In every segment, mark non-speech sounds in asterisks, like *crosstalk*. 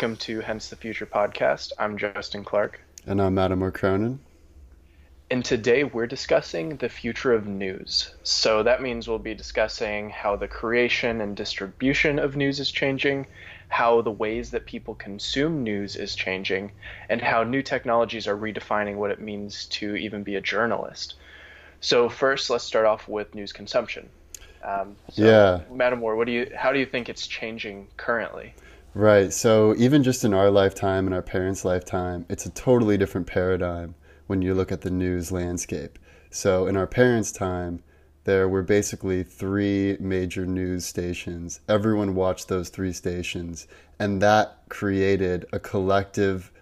Welcome to Hence the Future podcast. I'm Justin Clark. And I'm Adam Cronin. And today we're discussing the future of news. So that means we'll be discussing how the creation and distribution of news is changing, how the ways that people consume news is changing, and how new technologies are redefining what it means to even be a journalist. So first, let's start off with news consumption. Um, so, yeah, Madam Moore, what do you? How do you think it's changing currently? Right. So even just in our lifetime and our parents' lifetime, it's a totally different paradigm when you look at the news landscape. So in our parents' time, there were basically three major news stations. Everyone watched those three stations, and that created a collective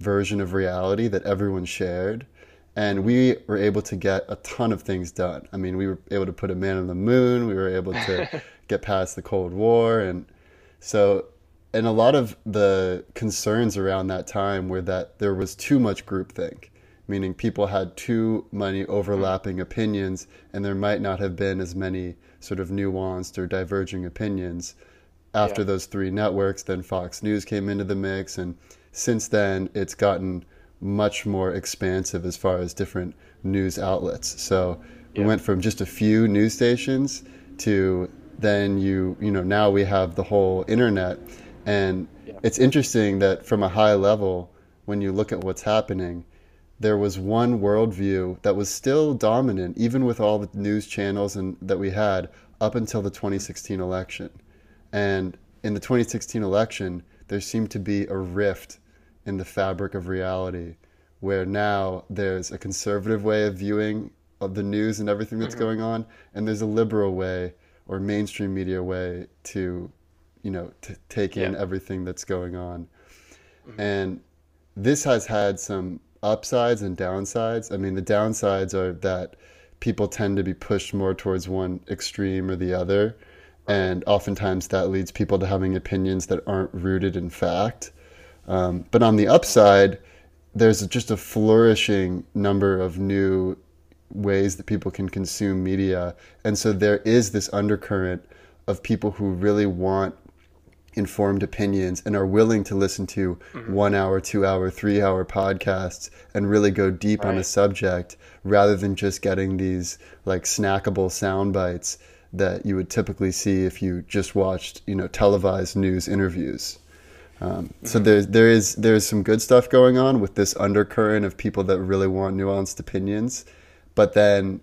version of reality that everyone shared. And we were able to get a ton of things done. I mean, we were able to put a man on the moon, we were able to *laughs* get past the Cold War. And so and a lot of the concerns around that time were that there was too much groupthink, meaning people had too many mm-hmm. overlapping opinions, and there might not have been as many sort of nuanced or diverging opinions. After yeah. those three networks, then Fox News came into the mix, and since then it's gotten much more expansive as far as different news outlets. So yeah. we went from just a few news stations to then you you know now we have the whole internet and yeah. it's interesting that from a high level, when you look at what's happening, there was one worldview that was still dominant, even with all the news channels and that we had up until the 2016 election. And in the 2016 election, there seemed to be a rift in the fabric of reality, where now there's a conservative way of viewing of the news and everything that's mm-hmm. going on, and there's a liberal way or mainstream media way to you know to take in yeah. everything that's going on. Mm-hmm. and this has had some upsides and downsides. I mean the downsides are that people tend to be pushed more towards one extreme or the other. And oftentimes that leads people to having opinions that aren't rooted in fact. Um, but on the upside there's just a flourishing number of new ways that people can consume media. And so there is this undercurrent of people who really want informed opinions and are willing to listen to mm-hmm. one hour, two hour, three hour podcasts and really go deep right. on a subject rather than just getting these like snackable sound bites that you would typically see if you just watched, you know, televised news interviews. Um, mm-hmm. So there's there is there's some good stuff going on with this undercurrent of people that really want nuanced opinions, but then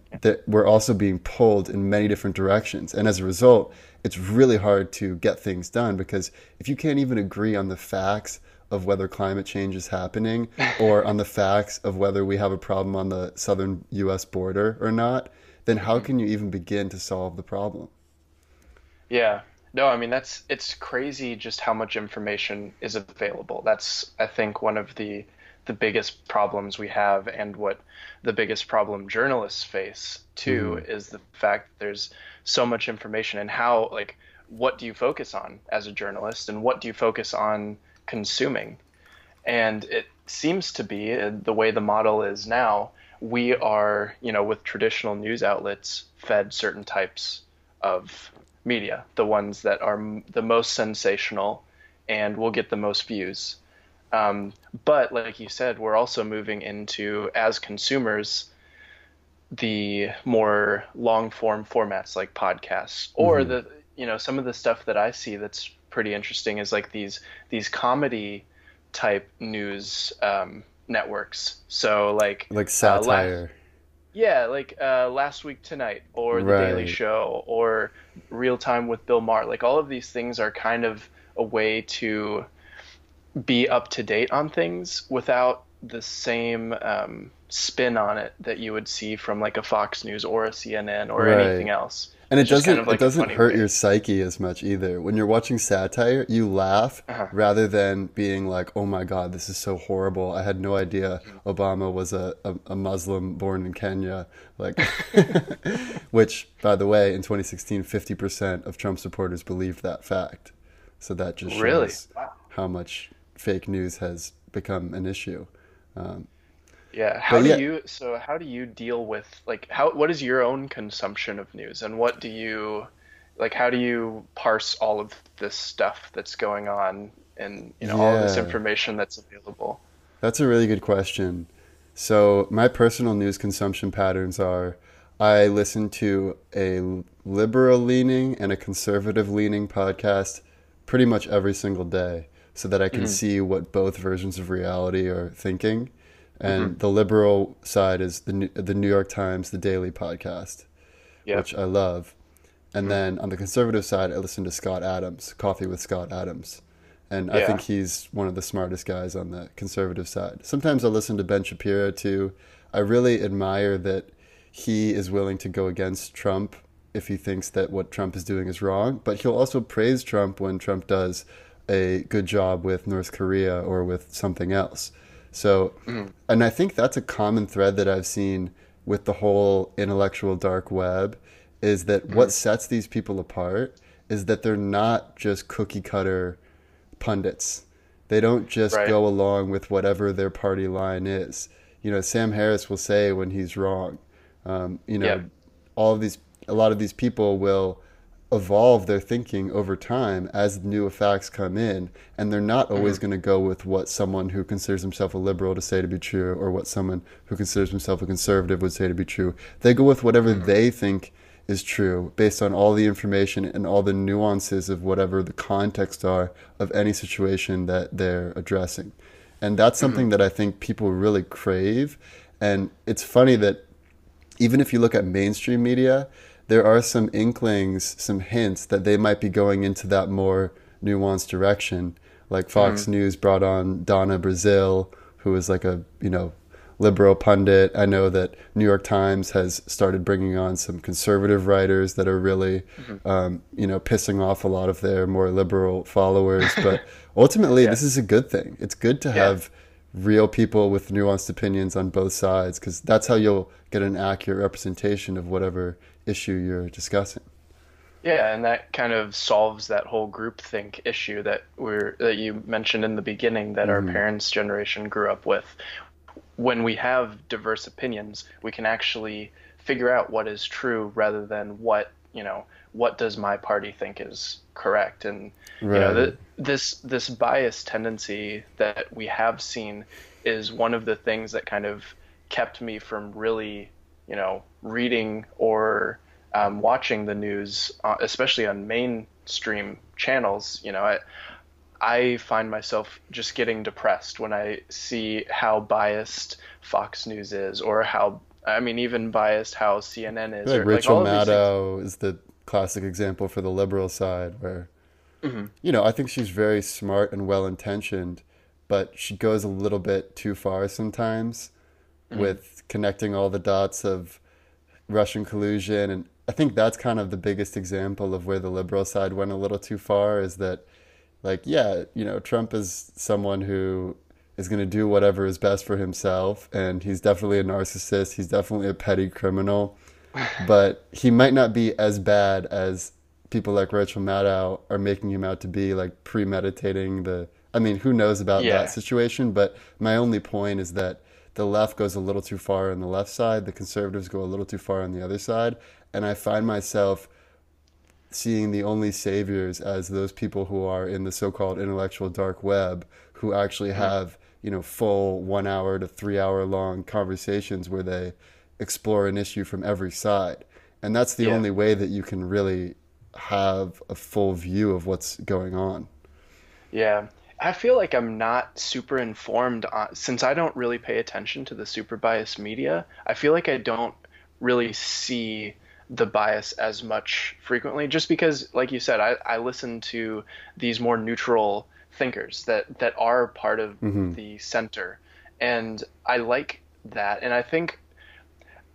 we're also being pulled in many different directions, and as a result, it's really hard to get things done because if you can't even agree on the facts of whether climate change is happening *laughs* or on the facts of whether we have a problem on the southern US border or not, then how mm-hmm. can you even begin to solve the problem? Yeah. No, I mean that's it's crazy just how much information is available. That's I think one of the the biggest problems we have and what the biggest problem journalists face too mm. is the fact that there's so much information and how like what do you focus on as a journalist and what do you focus on consuming and it seems to be uh, the way the model is now we are you know with traditional news outlets fed certain types of media the ones that are the most sensational and will get the most views um, but like you said we're also moving into as consumers the more long form formats like podcasts or mm-hmm. the you know some of the stuff that I see that's pretty interesting is like these these comedy type news um, networks. So like like satire. Uh, last, yeah, like uh, last week tonight or the right. Daily Show or Real Time with Bill Maher. Like all of these things are kind of a way to be up to date on things without the same um, spin on it that you would see from like a Fox News or a CNN or right. anything else. And it doesn't kind of like it doesn't hurt way. your psyche as much either. When you're watching satire, you laugh uh-huh. rather than being like, "Oh my god, this is so horrible. I had no idea Obama was a, a, a Muslim born in Kenya." Like *laughs* which by the way, in 2016, 50% of Trump supporters believed that fact. So that just shows really? wow. how much fake news has become an issue. Um, yeah. How do yeah. you so how do you deal with like how what is your own consumption of news and what do you like how do you parse all of this stuff that's going on and you know all this information that's available? That's a really good question. So my personal news consumption patterns are I listen to a liberal leaning and a conservative leaning podcast pretty much every single day so that I can mm-hmm. see what both versions of reality are thinking. And mm-hmm. the liberal side is the the New York Times, the Daily podcast, which I love. And mm-hmm. then on the conservative side, I listen to Scott Adams, Coffee with Scott Adams. And yeah. I think he's one of the smartest guys on the conservative side. Sometimes I listen to Ben Shapiro too. I really admire that he is willing to go against Trump if he thinks that what Trump is doing is wrong, but he'll also praise Trump when Trump does a good job with North Korea or with something else. So, mm. and I think that's a common thread that I've seen with the whole intellectual dark web is that mm. what sets these people apart is that they're not just cookie cutter pundits. They don't just right. go along with whatever their party line is. You know, Sam Harris will say when he's wrong, um, you know, all of these, a lot of these people will evolve their thinking over time as new facts come in, and they're not always mm-hmm. going to go with what someone who considers himself a liberal to say to be true, or what someone who considers himself a conservative would say to be true. They go with whatever mm-hmm. they think is true based on all the information and all the nuances of whatever the context are of any situation that they're addressing. And that's mm-hmm. something that I think people really crave. And it's funny that even if you look at mainstream media, there are some inklings, some hints that they might be going into that more nuanced direction. Like Fox mm-hmm. News brought on Donna Brazile, who is like a you know liberal pundit. I know that New York Times has started bringing on some conservative writers that are really, mm-hmm. um, you know, pissing off a lot of their more liberal followers. *laughs* But ultimately, yeah. this is a good thing. It's good to yeah. have real people with nuanced opinions on both sides because that's how you'll get an accurate representation of whatever issue you're discussing. Yeah, and that kind of solves that whole groupthink issue that we're that you mentioned in the beginning that mm-hmm. our parents' generation grew up with. When we have diverse opinions, we can actually figure out what is true rather than what you know what does my party think is correct and right. you know the, this this bias tendency that we have seen is one of the things that kind of kept me from really you know reading or um, watching the news uh, especially on mainstream channels you know I, I find myself just getting depressed when I see how biased Fox News is, or how I mean, even biased how CNN is. Like or, Rachel like Maddow is the classic example for the liberal side where mm-hmm. you know i think she's very smart and well intentioned but she goes a little bit too far sometimes mm-hmm. with connecting all the dots of russian collusion and i think that's kind of the biggest example of where the liberal side went a little too far is that like yeah you know trump is someone who is going to do whatever is best for himself and he's definitely a narcissist he's definitely a petty criminal but he might not be as bad as people like Rachel Maddow are making him out to be, like premeditating the. I mean, who knows about yeah. that situation? But my only point is that the left goes a little too far on the left side, the conservatives go a little too far on the other side, and I find myself seeing the only saviors as those people who are in the so-called intellectual dark web who actually mm-hmm. have you know full one hour to three hour long conversations where they explore an issue from every side. And that's the yeah. only way that you can really have a full view of what's going on. Yeah. I feel like I'm not super informed on, since I don't really pay attention to the super biased media. I feel like I don't really see the bias as much frequently just because like you said I, I listen to these more neutral thinkers that that are part of mm-hmm. the center and I like that and I think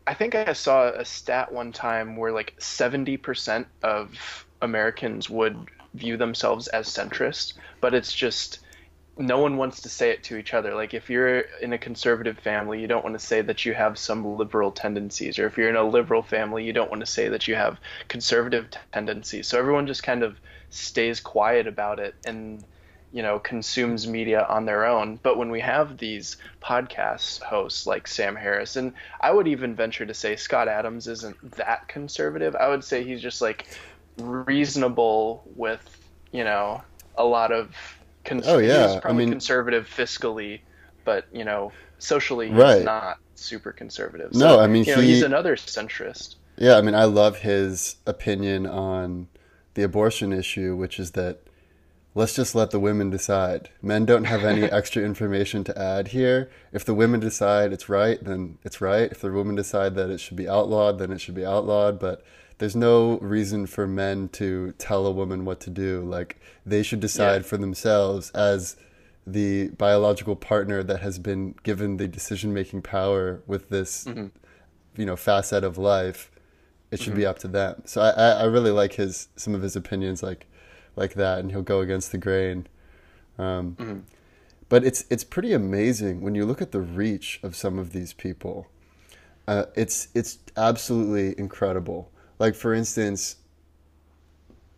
I think I saw a stat one time where like 70% of Americans would view themselves as centrist, but it's just no one wants to say it to each other. Like if you're in a conservative family, you don't want to say that you have some liberal tendencies, or if you're in a liberal family, you don't want to say that you have conservative tendencies. So everyone just kind of stays quiet about it and you know consumes media on their own but when we have these podcast hosts like sam harris and i would even venture to say scott adams isn't that conservative i would say he's just like reasonable with you know a lot of Cons- Oh, yeah. he's I probably mean- conservative fiscally, but you know, socially he's not super conservative. No, I mean, you know, he- he's another centrist. Yeah, I mean, I love his opinion on the abortion issue, which is that let's just let the women decide. Men don't have any *laughs* extra information to add here. If the women decide it's right, then it's right. If the women decide that it should be outlawed, then it should be outlawed. But there's no reason for men to tell a woman what to do. Like, they should decide Yeah. for themselves as the biological partner that has been given the decision making power with this mm-hmm. you know facet of life it should be mm-hmm. up to them so I, I I really like his some of his opinions like like that and he'll go against the grain. Um, but it's it's pretty amazing when you look at the reach of some of these people. Uh, it's it's absolutely incredible. Like for instance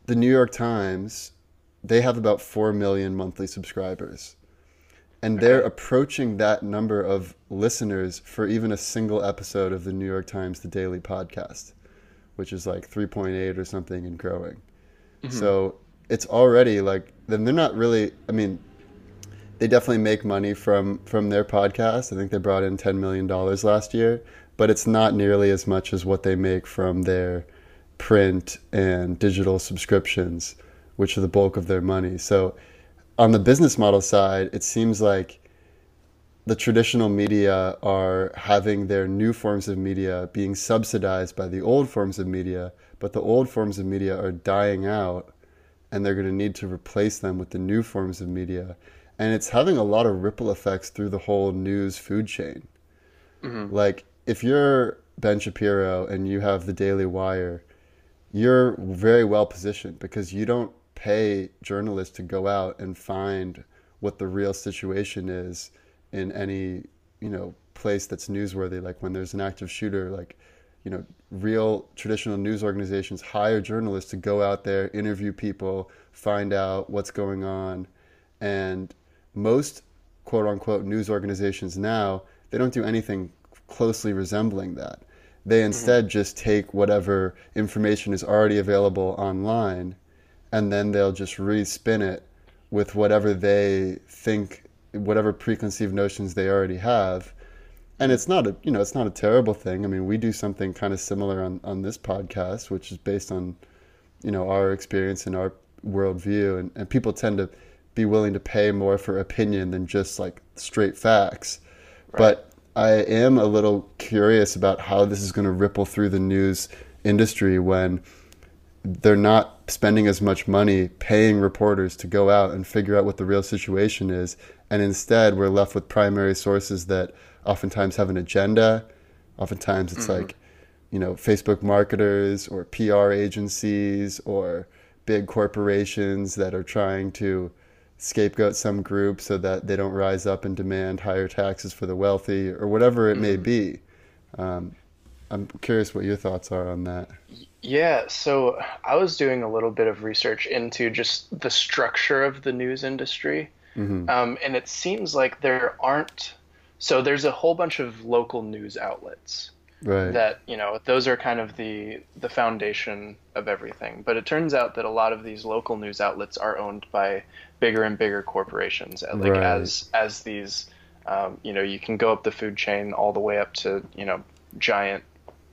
the New York Times they have about 4 million monthly subscribers. And they're approaching that number of listeners for even a single episode of the New York Times The Daily Podcast, which is like 3.8 or something and growing. So it's already like then they're not really. I mean, they definitely make money from from their podcast. I think they brought in 10 million dollars last year, but it's not nearly as much as what they make from their print and digital subscriptions, which are the bulk of their money. So on the business model side, it seems like the traditional media are having their new forms of media being subsidized by the old forms of media, but the old forms of media are dying out and they're going to need to replace them with the new forms of media. And it's having a lot of ripple effects through the whole news food chain. Mm-hmm. Like, if you're Ben Shapiro and you have the Daily Wire, you're very well positioned because you don't pay journalists to go out and find what the real situation is in any you know place that's newsworthy like when there's an active shooter like you know real traditional news organizations hire journalists to go out there interview people find out what's going on. And most quote unquote news organizations now they don't do anything closely resembling that. They mm-hmm. instead just take whatever information is already available online and then they'll just respin it with whatever they think whatever preconceived notions they already have and it's not a you know it's not a terrible thing. I mean we do something kind of similar on on this podcast which is based on you know our experience and our worldview. And, and people tend to be willing to pay more for opinion than just like straight facts. But i am a little curious about how this is going to ripple through the news industry when they're not spending as much money paying reporters to go out and figure out what the real situation is. And instead we're left with primary sources that oftentimes have an agenda. Oftentimes it's like you know facebook marketers or pr agencies or big corporations that are trying to scapegoat some group so that they don't rise up and demand higher taxes for the wealthy or whatever it may be. Um, i'm curious what your thoughts are on that. Yeah, so I was doing a little bit of research into just the structure of the news industry. Um, and it seems like there aren't, so there's a whole bunch of local news outlets right that, you know, those are kind of the, the foundation of everything. But it turns out that a lot of these local news outlets are owned by bigger and bigger corporations. uh, Like Right. as, as these, um, you know, you can go up the food chain all the way up to, you know, giant,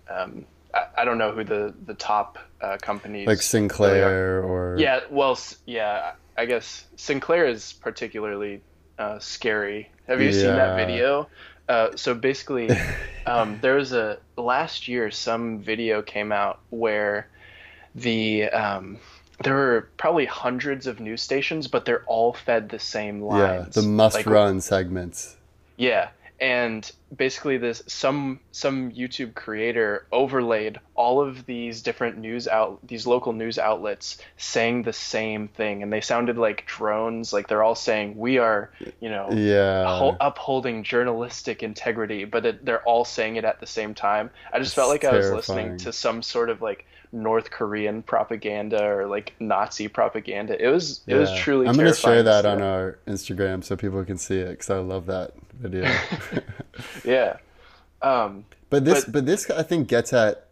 um, I, I don't know who the, the top uh, companies like really sinclair or Yeah, well, yeah, I guess Sinclair is particularly uh, scary. Have you seen that video? Uh, so basically, *laughs* um, there was a last year some video came out where the um, there were probably hundreds of news stations, but they're all fed the same lines. yeah the must Like, run segments yeah, and basically this some some YouTube creator overlaid all of these different news out these local news outlets saying the same thing, and they sounded like drones. Like they're all saying we are, you know, yeah ho- upholding journalistic integrity, but it, they're all saying it at the same time. I just It's felt like I was listening to some sort of like North Korean propaganda or like Nazi propaganda. It was it was truly. i'm going to share that on our instagram so people can see it because i love that video *laughs* *laughs* Yeah. Um, But this, But- but, this, I think, gets at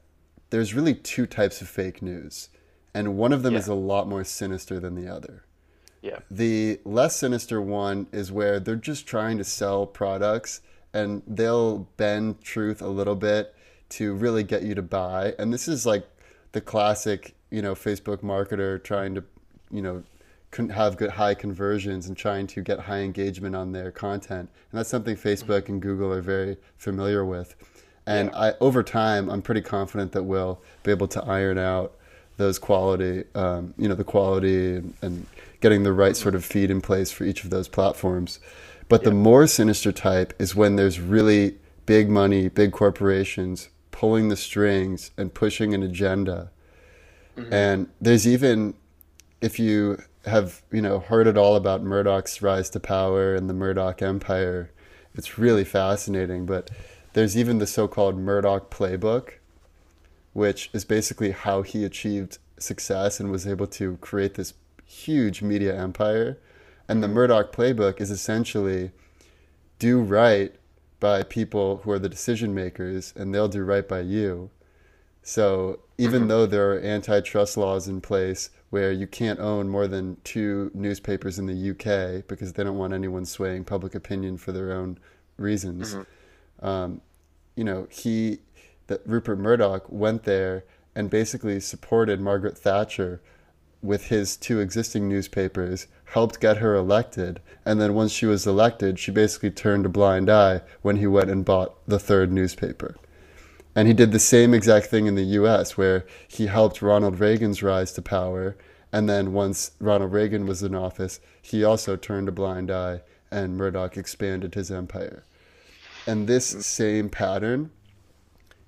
there's really two types of fake news, and one of them Yeah. is a lot more sinister than the other. Yeah. The less sinister one is where they're just trying to sell products and they'll bend truth a little bit to really get you to buy. And this is like the classic, you know, Facebook marketer trying to, you know, have good high conversions and trying to get high engagement on their content. And that's something Facebook and Google are very familiar with. And yeah. I, over time, I'm pretty confident that we'll be able to iron out those quality, um, you know, the quality and, and, getting the right sort of feed in place for each of those platforms. But yeah. the more sinister type is when there's really big money, big corporations pulling the strings and pushing an agenda. Mm-hmm. And there's even, if you have you know heard it all about Murdoch's rise to power and the Murdoch empire, it's really fascinating. But there's even the so-called Murdoch playbook, which is basically how he achieved success and was able to create this huge media empire. And the mm-hmm. Murdoch playbook is essentially do right by people who are the decision makers, and they'll do right by you. So even mm-hmm. though there are antitrust laws in place where you can't own more than two newspapers in the UK because they don't want anyone swaying public opinion for their own reasons, mm-hmm. um, you know, he, that Rupert Murdoch went there and basically supported Margaret Thatcher with his two existing newspapers, helped get her elected, and then once she was elected, she basically turned a blind eye when he went and bought the third newspaper. And he did the same exact thing in the US, where he helped Ronald Reagan's rise to power. And then once Ronald Reagan was in office, he also turned a blind eye and Murdoch expanded his empire. And this same pattern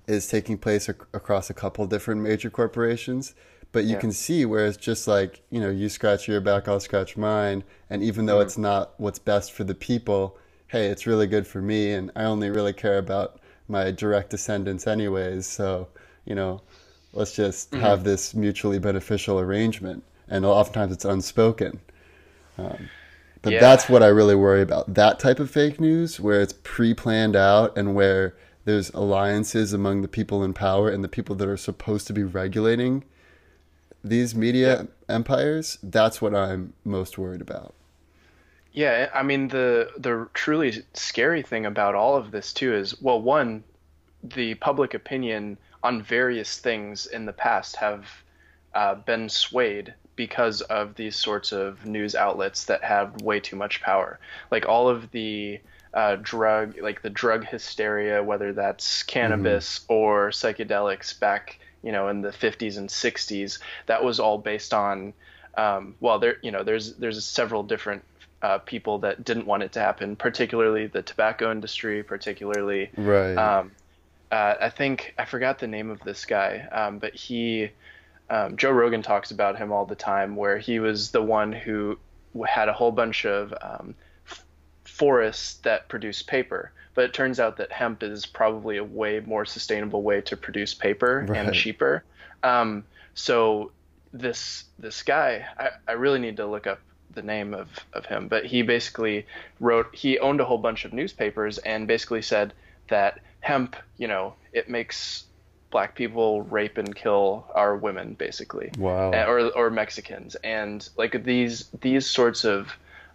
is taking place ac- across a couple different major corporations but you yeah. can see where it's just like you know you scratch your back i'll scratch mine and even though mm-hmm. it's not what's best for the people hey it's really good for me and i only really care about my direct descendants anyways so you know let's just mm-hmm. have this mutually beneficial arrangement and oftentimes it's unspoken um, but yeah. that's what i really worry about that type of fake news where it's pre-planned out and where there's alliances among the people in power and the people that are supposed to be regulating these media yeah. empires, that's what I'm most worried about. Yeah, I mean the the truly scary thing about all of this too is well, one, the public opinion on various things in the past have uh, been swayed because of these sorts of news outlets that have way too much power. Like all of the uh, drug, like the drug hysteria, whether that's cannabis mm-hmm. or psychedelics back you know in the 50s and 60s that was all based on um, well there you know there's there's several different uh, people that didn't want it to happen particularly the tobacco industry particularly right. um, uh, I think I forgot the name of this guy um, but he um, Joe Rogan talks about him all the time where he was the one who had a whole bunch of um, forests that produced paper but it turns out that hemp is probably a way more sustainable way to produce paper right. and cheaper. Um, so this this guy, I, I really need to look up the name of, of him, but he basically wrote he owned a whole bunch of newspapers and basically said that hemp, you know, it makes black people rape and kill our women basically. Wow. Or or Mexicans and like these these sorts of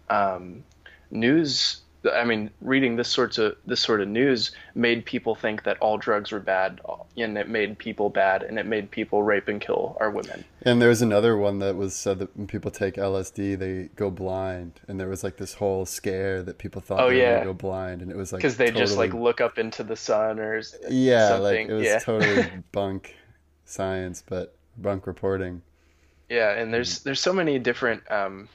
um, news I mean, reading this sorts of this sort of news made people think that all drugs were bad, and it made people bad, and it made people rape and kill our women. And there's another one that was said that when people take LSD, they go blind, and there was like this whole scare that people thought oh, they yeah. go blind, and it was like because they totally... just like look up into the sun or yeah, something. like it was yeah. totally *laughs* bunk science, but bunk reporting. Yeah, and there's there's so many different um,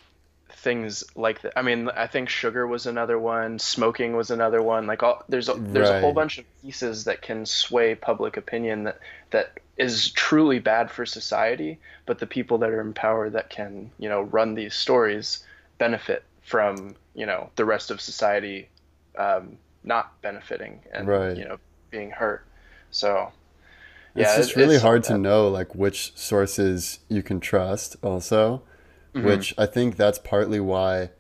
things like that. I mean, I think sugar was another one, smoking was another one. Like all there's a, there's right. a whole bunch of pieces that can sway public opinion that that is truly bad for society, but the people that are in power that can, you know, run these stories benefit from, you know, the rest of society um, not benefiting and right. you know, being hurt. So yeah, it's just really it's hard to know like which sources you can trust also mm-hmm. which I think that's partly why,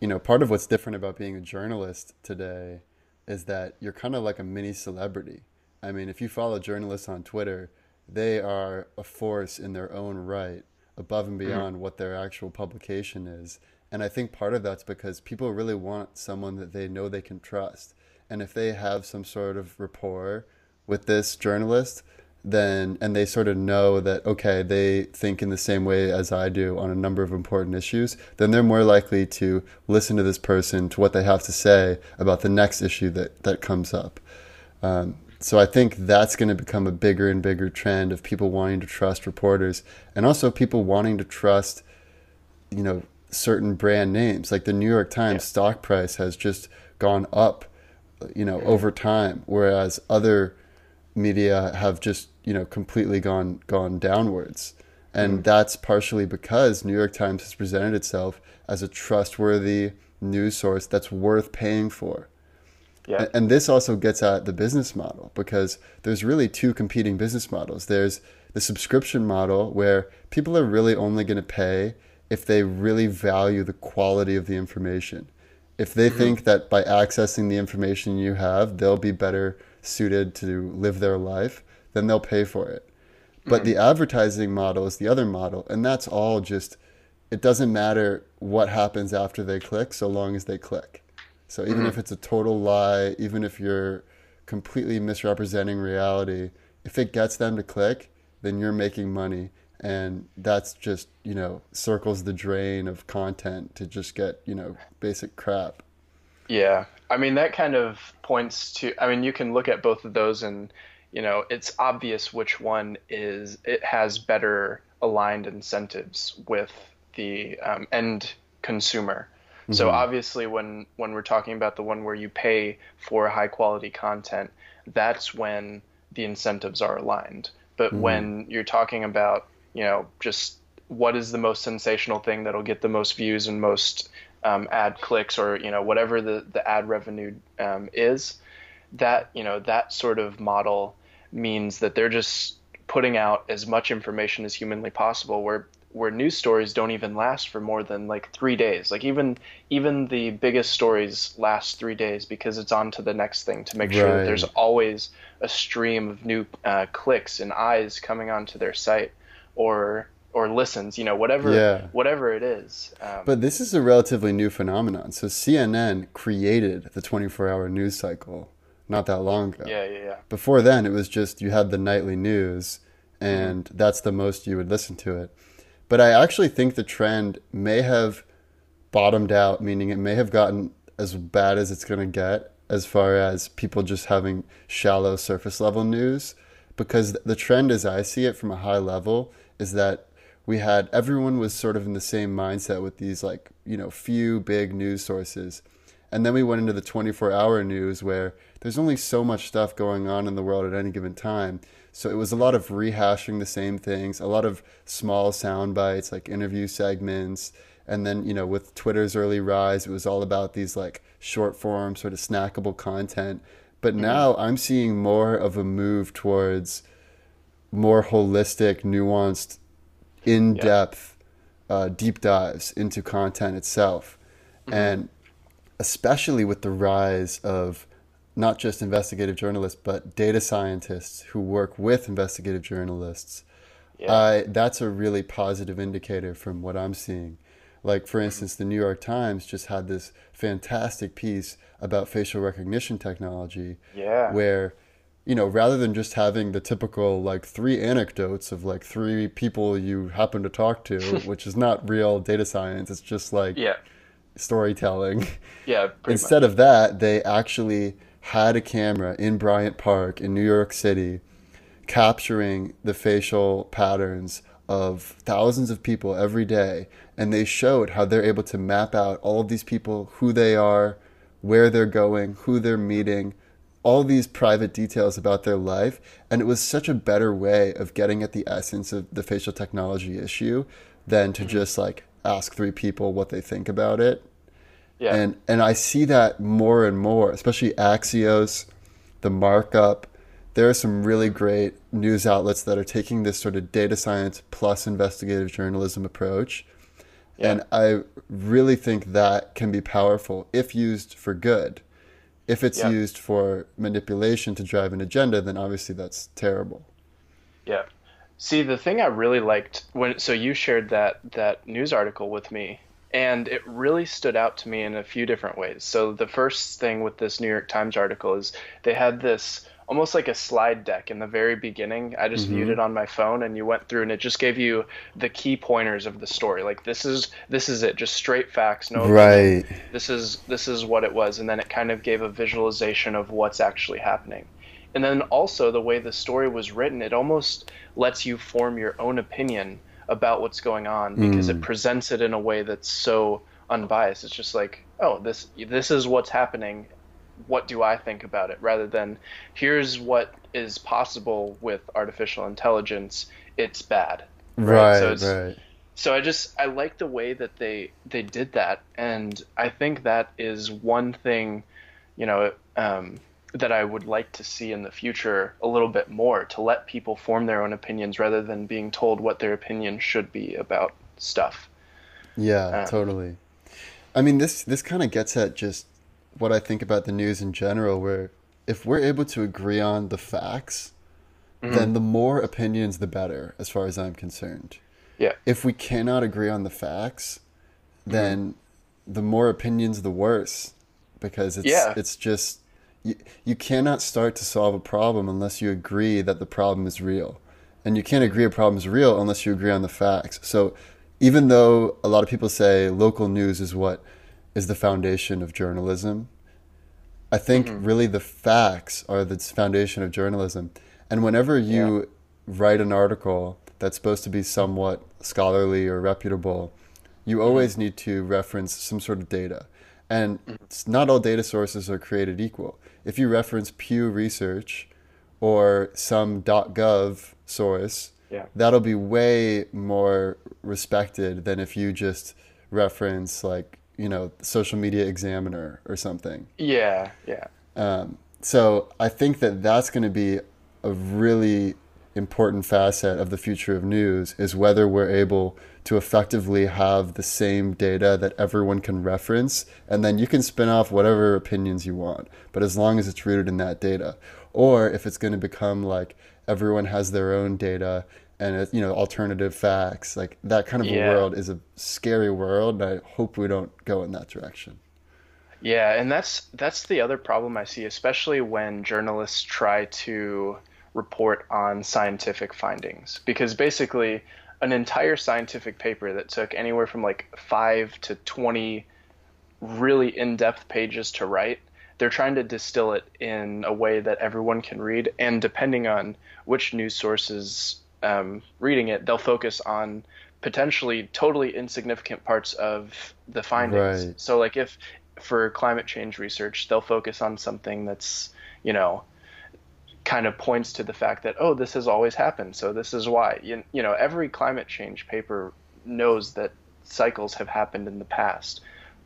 you know, part of what's different about being a journalist today is that you're kind of like a mini celebrity. I mean, if you follow journalists on Twitter, they are a force in their own right. above and beyond what their actual publication is. And I think part of that's because people really want someone that they know they can trust. And if they have some sort of rapport with this journalist, then and they sort of know that okay, they think in the same way as I do on a number of important issues, then they're more likely to listen to this person to what they have to say about the next issue that that comes up. Um, so I think that's going to become a bigger and bigger trend of people wanting to trust reporters and also people wanting to trust, you know, certain brand names. Like the New York Times yeah. stock price has just gone up, you know, over time, whereas other media have just, you know, completely gone gone downwards. And mm. that's partially because New York Times has presented itself as a trustworthy news source that's worth paying for. Yeah. And this also gets at the business model because there's really two competing business models. There's the subscription model where people are really only going to pay if they really value the quality of the information. If they mm-hmm. think that by accessing the information you have, they'll be better suited to live their life, then they'll pay for it. But mm-hmm. the advertising model is the other model, and that's all just it doesn't matter what happens after they click so long as they click. So even mm-hmm. if it's a total lie, even if you're completely misrepresenting reality, if it gets them to click, then you're making money. And that's just, you know, circles the drain of content to just get, you know, basic crap. Yeah. I mean, that kind of points to, I mean, you can look at both of those and, you know, it's obvious which one is, it has better aligned incentives with the um, end consumer. Mm-hmm. So obviously, when when we're talking about the one where you pay for high quality content, that's when the incentives are aligned. But mm-hmm. when you're talking about, you know, just what is the most sensational thing that'll get the most views and most um, ad clicks, or you know, whatever the the ad revenue um, is, that you know that sort of model means that they're just putting out as much information as humanly possible where where news stories don't even last for more than like three days. Like even even the biggest stories last three days because it's on to the next thing to make right. sure that there's always a stream of new uh, clicks and eyes coming onto their site or or listens. You know whatever yeah. whatever it is. Um, but this is a relatively new phenomenon. So CNN created the 24-hour news cycle not that long ago. Yeah, yeah, yeah. Before then, it was just you had the nightly news, and mm-hmm. that's the most you would listen to it. But I actually think the trend may have bottomed out, meaning it may have gotten as bad as it's going to get as far as people just having shallow surface level news. Because the trend, as I see it from a high level, is that we had everyone was sort of in the same mindset with these like you know few big news sources and then we went into the 24 hour news where there's only so much stuff going on in the world at any given time so it was a lot of rehashing the same things, a lot of small sound bites like interview segments. And then, you know, with Twitter's early rise, it was all about these like short form, sort of snackable content. But mm-hmm. now I'm seeing more of a move towards more holistic, nuanced, in depth, yeah. uh, deep dives into content itself. Mm-hmm. And especially with the rise of not just investigative journalists, but data scientists who work with investigative journalists. Yeah. I, that's a really positive indicator from what I'm seeing. Like, for instance, the New York Times just had this fantastic piece about facial recognition technology. Yeah. Where, you know, rather than just having the typical, like, three anecdotes of, like, three people you happen to talk to, *laughs* which is not real data science, it's just like yeah. storytelling. Yeah. Instead much. of that, they actually had a camera in Bryant Park in New York City capturing the facial patterns of thousands of people every day. And they showed how they're able to map out all of these people, who they are, where they're going, who they're meeting, all these private details about their life. And it was such a better way of getting at the essence of the facial technology issue than to mm-hmm. just like ask three people what they think about it yeah. And and I see that more and more, especially Axios, the markup. There are some really great news outlets that are taking this sort of data science plus investigative journalism approach. Yeah. And I really think that can be powerful if used for good. If it's yeah. used for manipulation to drive an agenda, then obviously that's terrible. Yeah. See, the thing I really liked when so you shared that that news article with me, and it really stood out to me in a few different ways. So the first thing with this New York Times article is they had this almost like a slide deck in the very beginning. I just mm-hmm. viewed it on my phone and you went through and it just gave you the key pointers of the story. Like this is this is it, just straight facts, no Right. This is this is what it was and then it kind of gave a visualization of what's actually happening. And then also the way the story was written, it almost lets you form your own opinion about what's going on because mm. it presents it in a way that's so unbiased. It's just like, oh, this this is what's happening what do I think about it rather than here's what is possible with artificial intelligence. It's bad. Right. Right. So, right. so I just I like the way that they they did that, and I think that is one thing, you know, um, that I would like to see in the future a little bit more to let people form their own opinions rather than being told what their opinion should be about stuff. Yeah, um, totally. I mean, this this kind of gets at just what I think about the news in general, where if we're able to agree on the facts, mm-hmm. then the more opinions, the better, as far as I'm concerned. Yeah. If we cannot agree on the facts, then mm-hmm. the more opinions, the worse, because it's yeah. it's just you, you cannot start to solve a problem unless you agree that the problem is real, and you can't agree a problem is real unless you agree on the facts. So, even though a lot of people say local news is what is the foundation of journalism. I think mm-hmm. really the facts are the foundation of journalism. And whenever you yeah. write an article that's supposed to be somewhat scholarly or reputable, you mm-hmm. always need to reference some sort of data. And mm-hmm. not all data sources are created equal. If you reference Pew Research or some .gov source, yeah. that'll be way more respected than if you just reference like you know, social media examiner or something. Yeah, yeah. Um, so I think that that's going to be a really important facet of the future of news is whether we're able to effectively have the same data that everyone can reference and then you can spin off whatever opinions you want but as long as it's rooted in that data or if it's going to become like everyone has their own data and uh, you know alternative facts like that kind of yeah. a world is a scary world and i hope we don't go in that direction yeah and that's that's the other problem i see especially when journalists try to report on scientific findings because basically an entire scientific paper that took anywhere from like 5 to 20 really in-depth pages to write they're trying to distill it in a way that everyone can read and depending on which news sources um, reading it, they'll focus on potentially totally insignificant parts of the findings. Right. So, like if for climate change research, they'll focus on something that's you know kind of points to the fact that oh this has always happened so this is why you, you know every climate change paper knows that cycles have happened in the past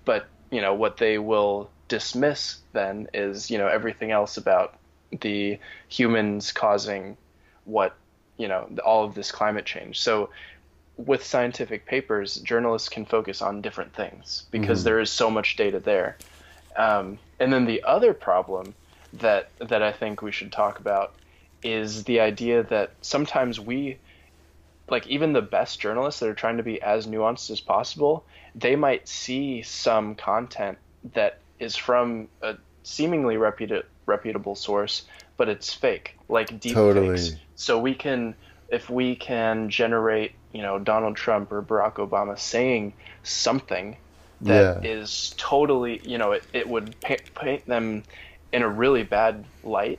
but you know what they will dismiss then is you know everything else about the humans causing what you know all of this climate change. So with scientific papers, journalists can focus on different things because mm-hmm. there is so much data there. Um, and then the other problem that that I think we should talk about is the idea that sometimes we like even the best journalists that are trying to be as nuanced as possible, they might see some content that is from a seemingly reputable reputable source, but it's fake, like deep totally. fakes. So we can, if we can generate, you know, Donald Trump or Barack Obama saying something that yeah. is totally, you know, it, it would paint, paint them in a really bad light.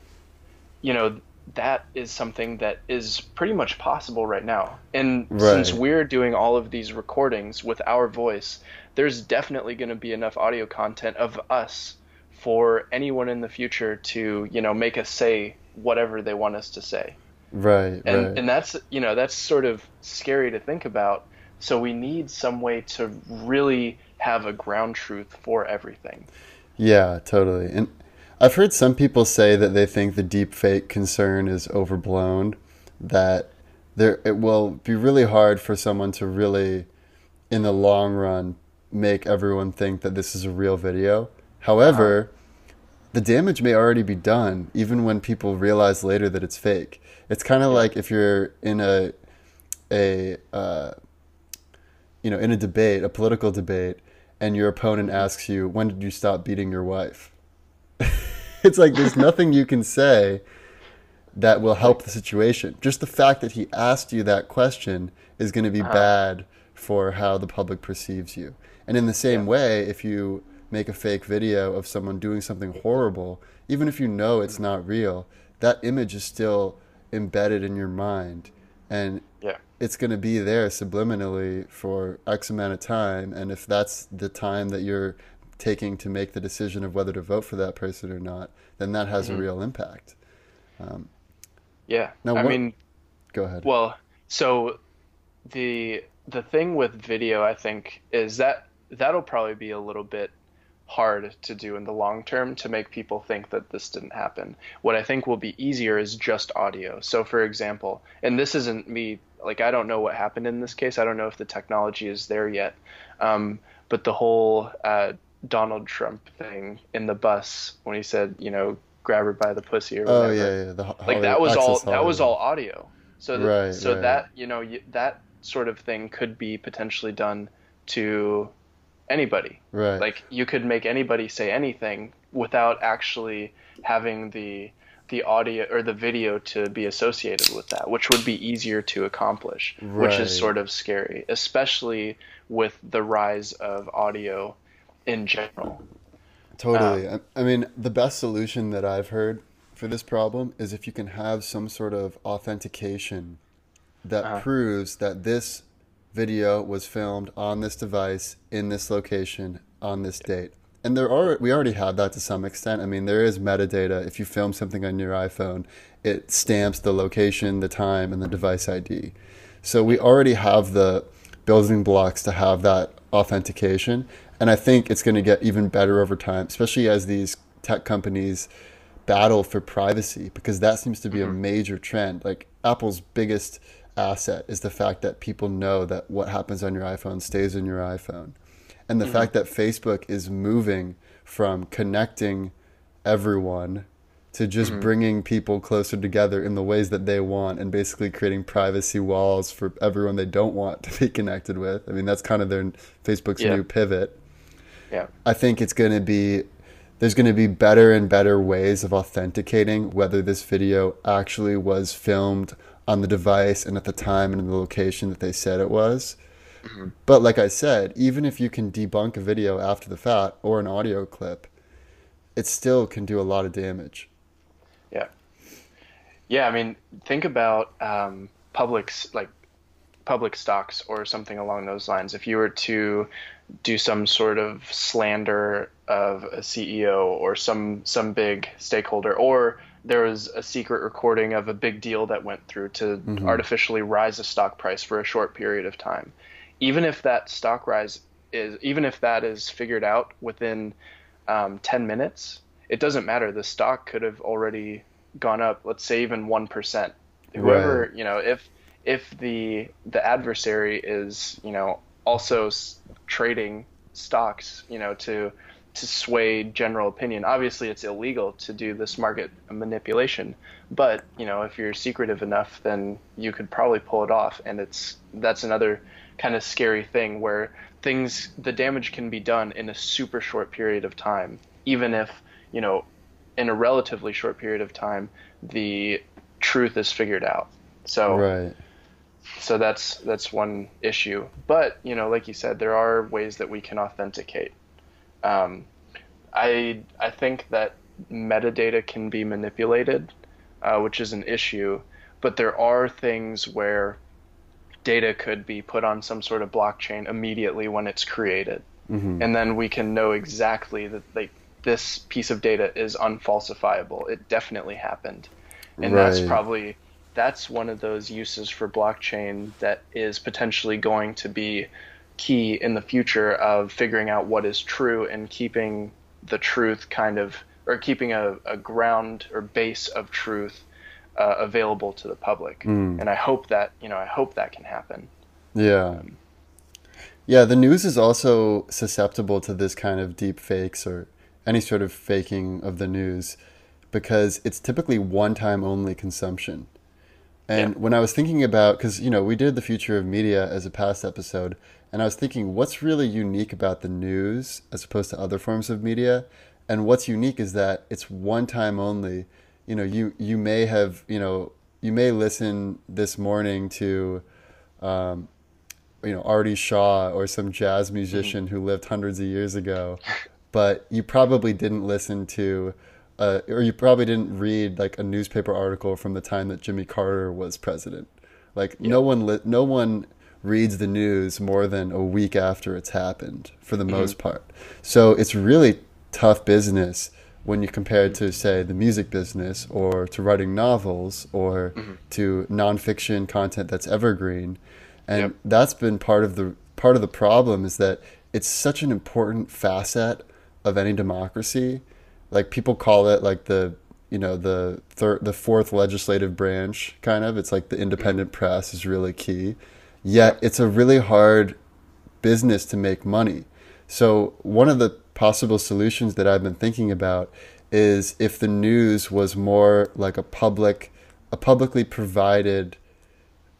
You know, that is something that is pretty much possible right now. And right. since we're doing all of these recordings with our voice, there's definitely going to be enough audio content of us for anyone in the future to you know make us say whatever they want us to say. Right and right. and that's you know that's sort of scary to think about. So we need some way to really have a ground truth for everything. Yeah totally. And i've heard some people say that they think the deep fake concern is overblown that there it will be really hard for someone to really in the long run make everyone think that this is a real video However, uh-huh. the damage may already be done even when people realize later that it's fake. It's kind of yeah. like if you're in a a uh, you know in a debate, a political debate, and your opponent asks you, "When did you stop beating your wife?" *laughs* it's like there's nothing you can say that will help the situation. Just the fact that he asked you that question is going to be uh-huh. bad for how the public perceives you. And in the same yeah. way, if you make a fake video of someone doing something horrible, even if you know it's not real, that image is still embedded in your mind. And yeah. it's going to be there subliminally for X amount of time. And if that's the time that you're taking to make the decision of whether to vote for that person or not, then that has mm-hmm. a real impact. Um, yeah. Now, I what, mean, go ahead. Well, so the the thing with video, I think, is that that'll probably be a little bit hard to do in the long term to make people think that this didn't happen. What I think will be easier is just audio. So, for example, and this isn't me, like, I don't know what happened in this case. I don't know if the technology is there yet. Um, but the whole uh, Donald Trump thing in the bus when he said, you know, grab her by the pussy or whatever. Oh yeah, yeah. The like that was all that was all audio. So right, so right. that you know that sort of thing could be potentially done to anybody. Right. Like you could make anybody say anything without actually having the the audio or the video to be associated with that, which would be easier to accomplish, right. which is sort of scary, especially with the rise of audio in general. Totally. Um, I mean, the best solution that I've heard for this problem is if you can have some sort of authentication that uh-huh. proves that this video was filmed on this device in this location on this date. And there are we already have that to some extent. I mean, there is metadata. If you film something on your iPhone, it stamps the location, the time, and the device ID. So we already have the building blocks to have that authentication. And I think it's going to get even better over time, especially as these tech companies battle for privacy, because that seems to be mm-hmm. a major trend. Like Apple's biggest asset is the fact that people know that what happens on your iPhone stays in your iPhone. And the mm-hmm. fact that Facebook is moving from connecting everyone to just mm-hmm. bringing people closer together in the ways that they want and basically creating privacy walls for everyone they don't want to be *laughs* connected with. I mean, that's kind of their Facebook's yeah. new pivot. Yeah. I think it's going to be there's going to be better and better ways of authenticating whether this video actually was filmed on the device and at the time and in the location that they said it was. Mm-hmm. But like I said, even if you can debunk a video after the fact or an audio clip, it still can do a lot of damage. Yeah. Yeah, I mean, think about um, public's like public stocks or something along those lines. If you were to do some sort of slander of a CEO or some some big stakeholder, or there was a secret recording of a big deal that went through to mm-hmm. artificially rise a stock price for a short period of time. Even if that stock rise is, even if that is figured out within um, 10 minutes, it doesn't matter. The stock could have already gone up, let's say even 1%. Whoever, right. you know, if, if the, the adversary is, you know, also trading stocks, you know, to, to sway general opinion. Obviously, it's illegal to do this market manipulation, but you know, if you're secretive enough, then you could probably pull it off. And it's that's another kind of scary thing where things the damage can be done in a super short period of time, even if you know, in a relatively short period of time, the truth is figured out. So right. So that's that's one issue. But you know, like you said, there are ways that we can authenticate um, I I think that metadata can be manipulated, uh, which is an issue. But there are things where data could be put on some sort of blockchain immediately when it's created, mm-hmm. and then we can know exactly that like this piece of data is unfalsifiable. It definitely happened, and right. that's probably that's one of those uses for blockchain that is potentially going to be key in the future of figuring out what is true and keeping the truth kind of or keeping a, a ground or base of truth uh, available to the public mm. and i hope that you know i hope that can happen yeah um, yeah the news is also susceptible to this kind of deep fakes or any sort of faking of the news because it's typically one time only consumption And yeah. when I was thinking about, because you know, we did the future of media as a past episode, and I was thinking, what's really unique about the news as opposed to other forms of media? And what's unique is that it's one time only. You know, you you may have, you know, you may listen this morning to, um, you know, Artie Shaw or some jazz musician mm-hmm. who lived hundreds of years ago, but you probably didn't listen to uh, or you probably didn't read like a newspaper article from the time that Jimmy Carter was president. Like no one, li- no one reads the news more than a week after it's happened for the mm-hmm. most part. So it's really tough business when you compare it to say the music business or to writing novels or mm-hmm. to nonfiction content that's evergreen. And yep. that's been part of the part of the problem is that it's such an important facet of any democracy like people call it like the you know the third the fourth legislative branch kind of it's like the independent press is really key yet it's a really hard business to make money so one of the possible solutions that i've been thinking about is if the news was more like a public a publicly provided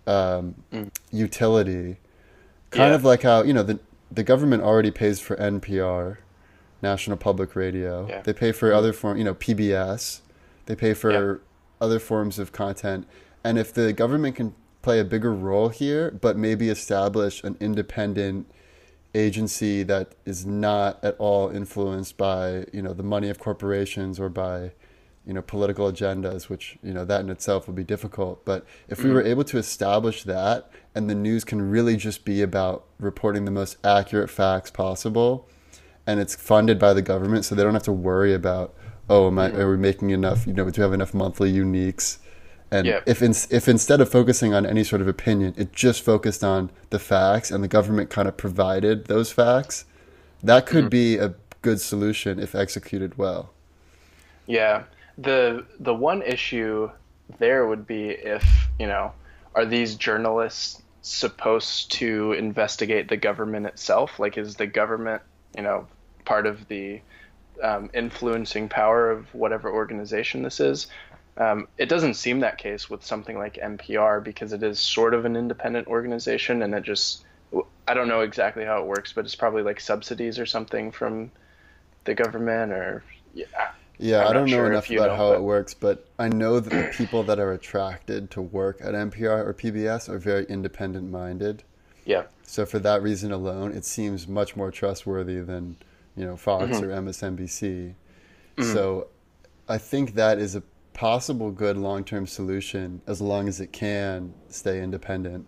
um, mm. utility kind yeah. of like how you know the the government already pays for npr National Public Radio. Yeah. They pay for other form, you know, PBS. They pay for yeah. other forms of content. And if the government can play a bigger role here, but maybe establish an independent agency that is not at all influenced by, you know, the money of corporations or by, you know, political agendas, which, you know, that in itself would be difficult. But if we mm-hmm. were able to establish that and the news can really just be about reporting the most accurate facts possible, and it's funded by the government, so they don't have to worry about oh, am I, are we making enough? You know, do we have enough monthly uniques? And if in, if instead of focusing on any sort of opinion, it just focused on the facts, and the government kind of provided those facts, that could mm-hmm. be a good solution if executed well. Yeah, the the one issue there would be if you know, are these journalists supposed to investigate the government itself? Like, is the government you know part of the um, influencing power of whatever organization this is. Um, it doesn't seem that case with something like NPR because it is sort of an independent organization and it just I don't know exactly how it works, but it's probably like subsidies or something from the government or yeah. Yeah, I'm I do not know sure enough about know, how but... it works, but I know that the people that are attracted to work at NPR or PBS are very independent minded. Yeah. So for that reason alone, it seems much more trustworthy than you know, Fox mm-hmm. or MSNBC. Mm-hmm. So I think that is a possible good long term solution as long as it can stay independent.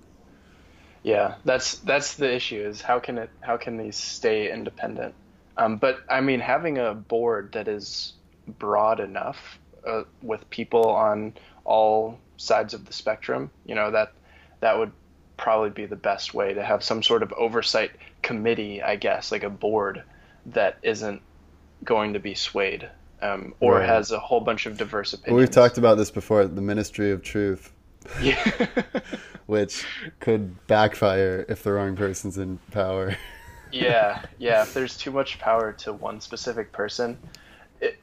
Yeah, that's that's the issue is how can it how can these stay independent? Um, but I mean, having a board that is broad enough uh, with people on all sides of the spectrum, you know that that would probably be the best way to have some sort of oversight committee, I guess, like a board that isn't going to be swayed um, or right. has a whole bunch of diverse opinions. Well, we've talked about this before the Ministry of Truth. Yeah. *laughs* which could backfire if the wrong person's in power. yeah, yeah. *laughs* If there's too much power to one specific person, it,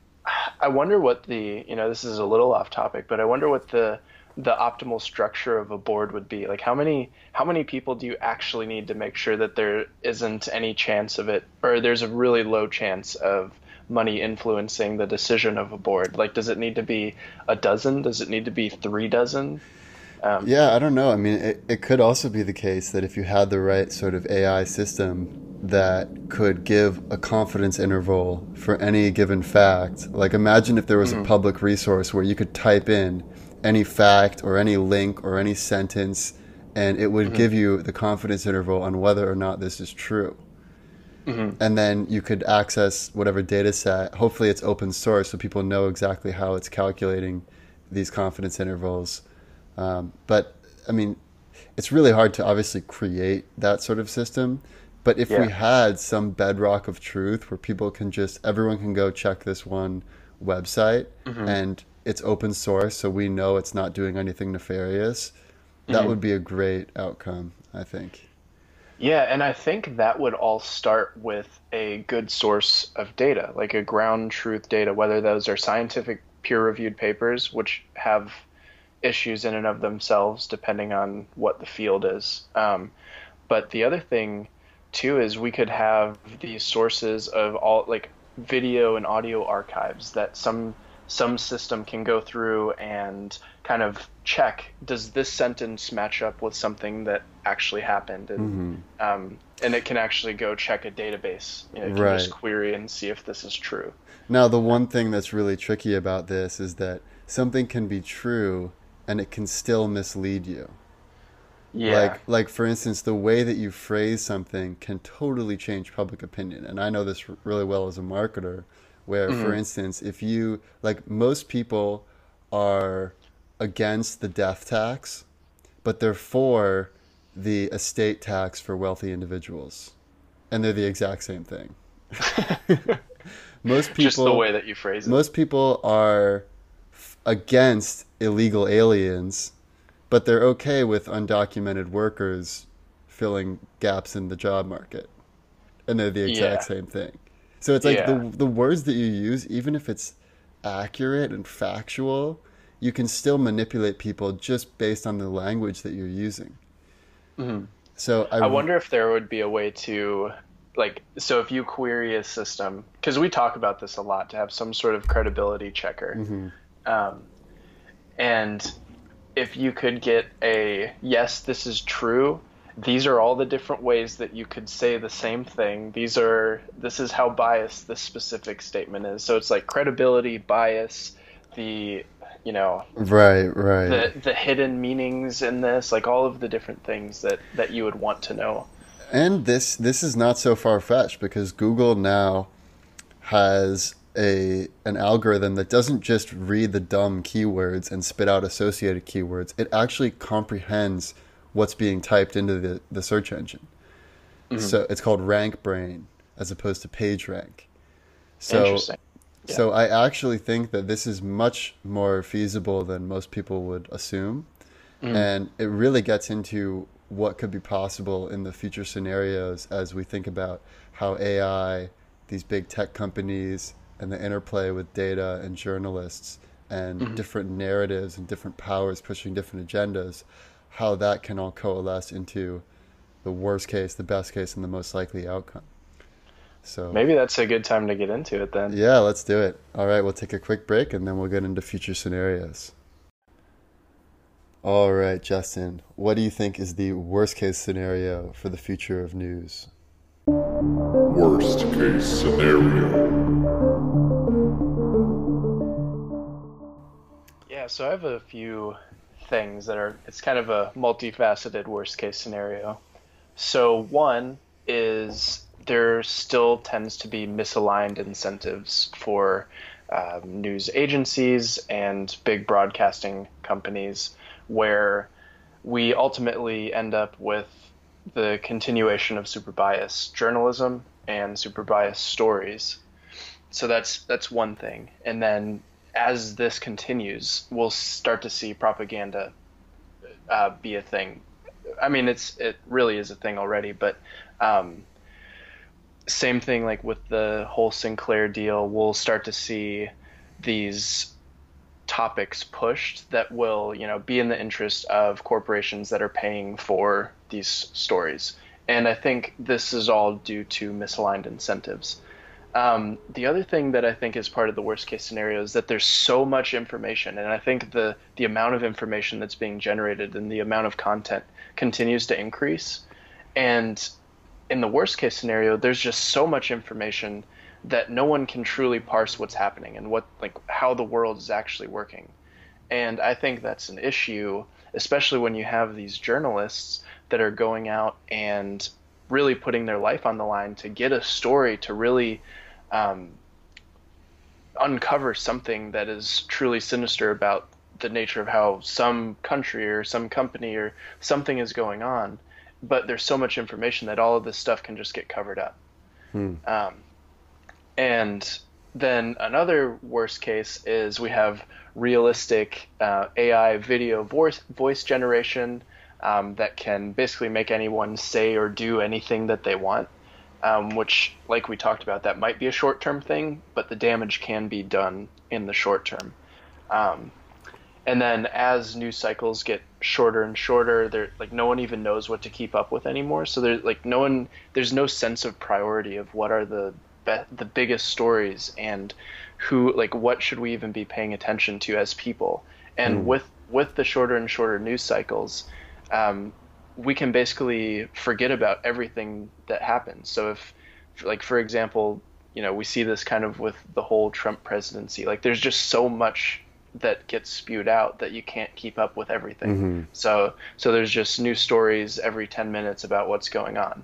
I wonder what the you know this is a little off topic, but I wonder what the the optimal structure of a board would be like how many how many people do you actually need to make sure that there isn't any chance of it or there's a really low chance of money influencing the decision of a board like does it need to be a dozen does it need to be three dozen um, yeah i don't know i mean it, it could also be the case that if you had the right sort of ai system that could give a confidence interval for any given fact like imagine if there was mm-hmm. a public resource where you could type in any fact or any link or any sentence, and it would mm-hmm. give you the confidence interval on whether or not this is true. Mm-hmm. And then you could access whatever data set. Hopefully, it's open source so people know exactly how it's calculating these confidence intervals. Um, but I mean, it's really hard to obviously create that sort of system. But if yeah. we had some bedrock of truth where people can just, everyone can go check this one website mm-hmm. and it's open source, so we know it's not doing anything nefarious. That mm-hmm. would be a great outcome, I think. Yeah, and I think that would all start with a good source of data, like a ground truth data, whether those are scientific peer reviewed papers, which have, issues in and of themselves, depending on what the field is. Um, but the other thing, too, is we could have these sources of all like video and audio archives that some some system can go through and kind of check does this sentence match up with something that actually happened and mm-hmm. um, and it can actually go check a database you know, it can right. just query and see if this is true now the one thing that's really tricky about this is that something can be true and it can still mislead you yeah. Like like for instance, the way that you phrase something can totally change public opinion. And I know this really well as a marketer where mm-hmm. for instance, if you like most people are against the death tax, but they're for the estate tax for wealthy individuals. And they're the exact same thing. *laughs* most people just the way that you phrase it. Most people are f- against illegal aliens but they're okay with undocumented workers filling gaps in the job market. And they're the exact yeah. same thing. So it's like yeah. the the words that you use, even if it's accurate and factual, you can still manipulate people just based on the language that you're using. Mm-hmm. So I, I wonder if there would be a way to like so if you query a system because we talk about this a lot to have some sort of credibility checker mm-hmm. um, and if you could get a yes, this is true. These are all the different ways that you could say the same thing. These are this is how biased this specific statement is. So it's like credibility, bias, the you know right right the the hidden meanings in this like all of the different things that that you would want to know and this this is not so far fetched because google now has a an algorithm that doesn't just read the dumb keywords and spit out associated keywords. It actually comprehends what's being typed into the, the search engine. Mm-hmm. So it's called RankBrain as opposed to PageRank. So Yeah. So I actually think that this is much more feasible than most people would assume. Mm-hmm. And it really gets into what could be possible in the future scenarios as we think about how AI, these big tech companies, and the interplay with data and journalists and mm-hmm. different narratives and different powers pushing different agendas, how that can all coalesce into the worst case, the best case, and the most likely outcome. So maybe that's a good time to get into it then. Yeah, let's do it. All right, we'll take a quick break and then we'll get into future scenarios. All right, Justin, what do you think is the worst case scenario for the future of news? Worst case scenario. Yeah, so I have a few things that are, it's kind of a multifaceted worst case scenario. So, one is there still tends to be misaligned incentives for um, news agencies and big broadcasting companies where we ultimately end up with the continuation of super bias journalism and super bias stories. So that's that's one thing. And then as this continues, we'll start to see propaganda uh, be a thing. I mean, it's it really is a thing already, but um, same thing like with the whole Sinclair deal. We'll start to see these topics pushed that will you know be in the interest of corporations that are paying for these stories and i think this is all due to misaligned incentives um, the other thing that i think is part of the worst case scenario is that there's so much information and i think the the amount of information that's being generated and the amount of content continues to increase and in the worst case scenario there's just so much information that no one can truly parse what's happening and what like how the world is actually working. And I think that's an issue, especially when you have these journalists that are going out and really putting their life on the line to get a story to really um, uncover something that is truly sinister about the nature of how some country or some company or something is going on. But there's so much information that all of this stuff can just get covered up. Hmm. Um, and then another worst case is we have realistic uh, AI video voice voice generation um, that can basically make anyone say or do anything that they want. Um, which, like we talked about, that might be a short term thing, but the damage can be done in the short term. Um, and then as news cycles get shorter and shorter, there like no one even knows what to keep up with anymore. So there's like no one, there's no sense of priority of what are the be- the biggest stories and who like what should we even be paying attention to as people. And with with the shorter and shorter news cycles, um, we can basically forget about everything that happens. So if like for example, you know, we see this kind of with the whole Trump presidency. Like there's just so much that gets spewed out that you can't keep up with everything. So so there's just new stories every 10 minutes about what's going on.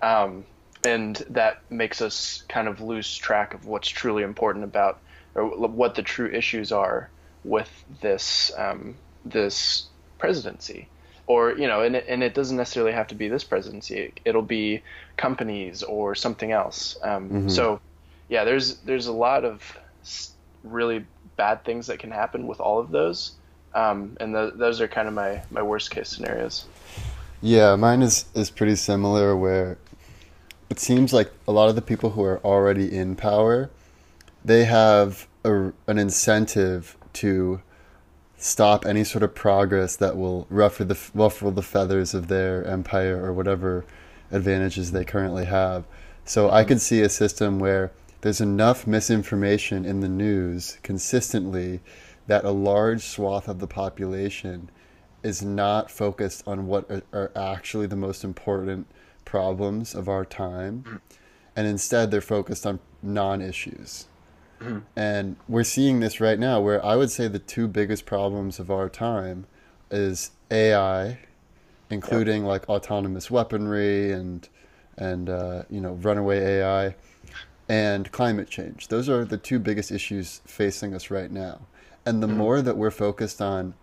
Um, and that makes us kind of lose track of what's truly important about or what the true issues are with this um, this presidency or you know and it, and it doesn't necessarily have to be this presidency. It'll be companies or something else. Um, so yeah there's there's a lot of really bad things that can happen with all of those. Um, and th- those are kind of my my worst case scenarios. Yeah, mine is, is pretty similar where it seems like a lot of the people who are already in power, they have a, an incentive to stop any sort of progress that will ruffle the ruffle the feathers of their empire or whatever advantages they currently have. So I could see a system where there's enough misinformation in the news consistently that a large swath of the population is not focused on what are, are actually the most important problems of our time mm. and instead they're focused on non-issues and we're seeing this right now where i would say the two biggest problems of our time is ai including like autonomous weaponry and and uh, you know runaway ai and climate change. Those are the two biggest issues facing us right now. And the more that we're focused on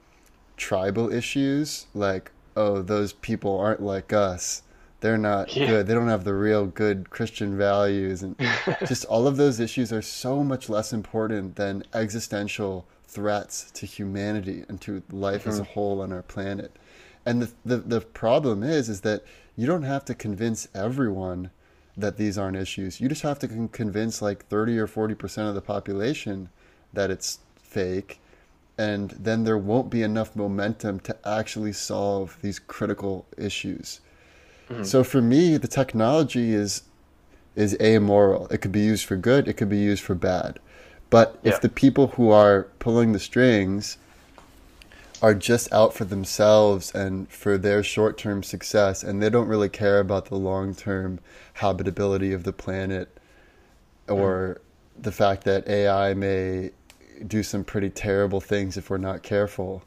tribal issues like oh those people aren't like us they're not Yeah. good. They don't have the real good christian values. And *laughs* just all of those issues are so much less important than existential threats to humanity and to life as a mm-hmm. whole on our planet. And the, the the problem is is that you don't have to convince everyone that these aren't issues. You just have to con- convince like 30 or 40 percent of the population that it's fake. And then there won't be enough momentum to actually solve these critical issues. Mm-hmm. So for me, the technology is is amoral. It could be used for good, it could be used for bad. But Yeah. if the people who are pulling the strings are just out for themselves and for their short-term success and they don't really care about the long-term habitability of the planet mm-hmm. or the fact that AI may do some pretty terrible things if we're not careful,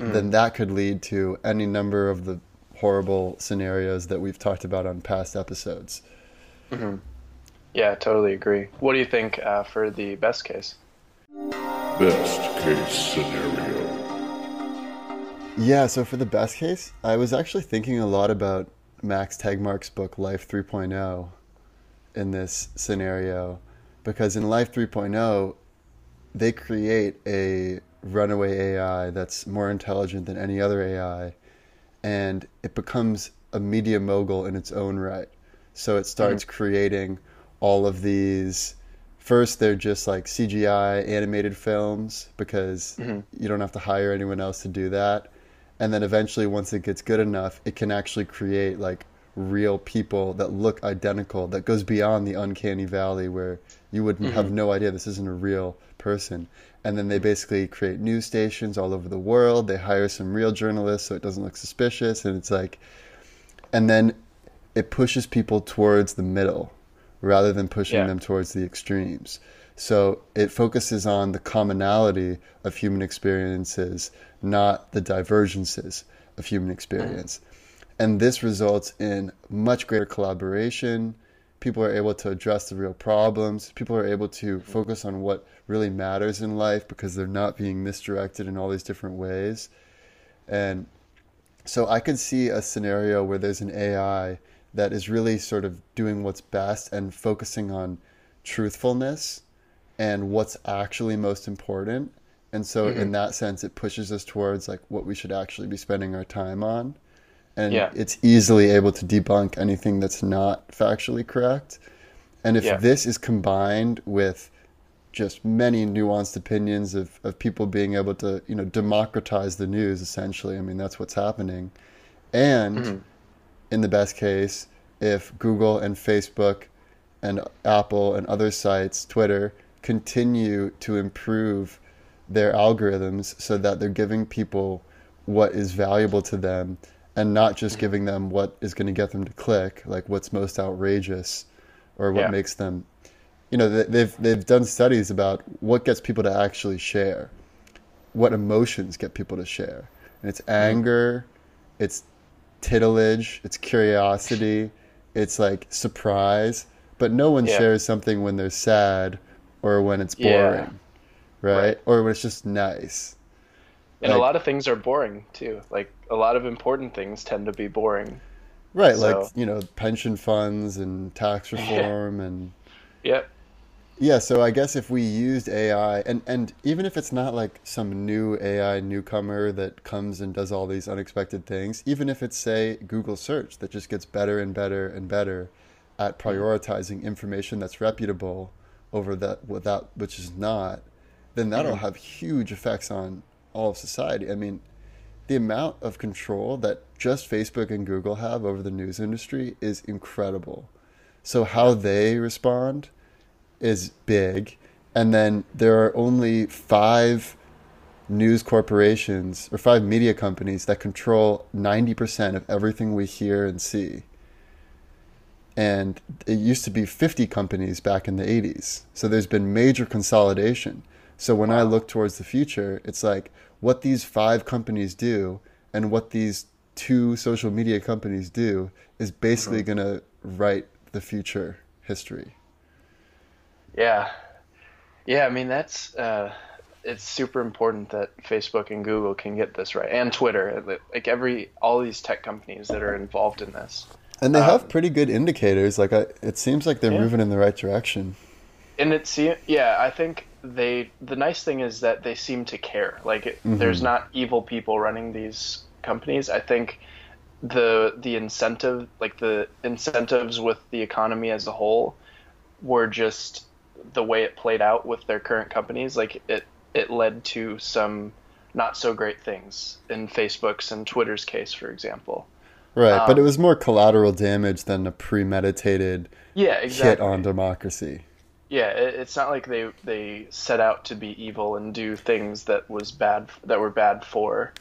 mm. then that could lead to any number of the horrible scenarios that we've talked about on past episodes. yeah totally agree. What do you think uh, for the best case? Best case scenario. Yeah, so for the best case, I was actually thinking a lot about Max Tegmark's book Life 3.0 in this scenario. Because in Life 3.0 they create a runaway AI that's more intelligent than any other AI and it becomes a media mogul in its own right. So it starts mm-hmm. creating all of these first they're just like CGI animated films because mm-hmm. you don't have to hire anyone else to do that. And then eventually once it gets good enough, it can actually create like real people that look identical that goes beyond the uncanny valley where you would have mm-hmm. no idea this isn't a real person. And then they basically create news stations all over the world. They hire some real journalists so it doesn't look suspicious and it's like and then it pushes people towards the middle rather than pushing Yeah. them towards the extremes. So it focuses on the commonality of human experiences, not the divergences of human experience. Mm. And this results in much greater collaboration. People are able to address the real problems. People are able to mm-hmm. focus on what really matters in life because they're not being misdirected in all these different ways. And so I could see a scenario where there's an AI that is really sort of doing what's best and focusing on truthfulness and what's actually most important. And so in mm-hmm. that sense it pushes us towards like what we should actually be spending our time on. And Yeah. it's easily able to debunk anything that's not factually correct. And if Yeah. this is combined with just many nuanced opinions of, of people being able to you know democratize the news essentially i mean that's what's happening and mm-hmm. in the best case if google and facebook and apple and other sites twitter continue to improve their algorithms so that they're giving people what is valuable to them and not just giving them what is going to get them to click, like what's most outrageous or what yeah. makes them you know they've they've done studies about what gets people to actually share what emotions get people to share and it's mm-hmm. anger it's titillage it's curiosity it's like surprise but no one yeah. shares something when they're sad or when it's boring yeah. right? right? or when it's just nice and like, a lot of things are boring too. Like a lot of important things tend to be boring. Right, so. like you know, pension funds and tax *laughs* reform and. Yep. Yeah, so I guess if we used AI, and, and even if it's not like some new AI newcomer that comes and does all these unexpected things, even if it's, say, Google search that just gets better and better and better at mm-hmm. prioritizing information that's reputable over that without which is not, then that'll mm-hmm. have huge effects on all of society. I mean, the amount of control that just Facebook and Google have over the news industry is incredible. So how they respond is big. And then there are only five news corporations or five media companies that control 90% of everything we hear and see. And it used to be 50 companies back in the 80s. So there's been major consolidation. So when. I look towards the future, it's like what these five companies do and what these two social media companies do is basically mm-hmm. going to write the future history. Yeah. Yeah, I mean that's uh, it's super important that Facebook and Google can get this right and Twitter, like every all these tech companies that are involved in this. And they um, have pretty good indicators. Like I, it seems like they're yeah. moving in the right direction. And it's yeah, I think they the nice thing is that they seem to care. Like mm-hmm. there's not evil people running these companies. I think the the incentive like the incentives with the economy as a whole were just the way it played out with their current companies like it it led to some not so great things in Facebook's and Twitter's case for example. Right, um, but it um, was more collateral damage than a premeditated yeah, exactly. hit on democracy yeah, it's not like they they set out to be evil and do things that was bad that were bad for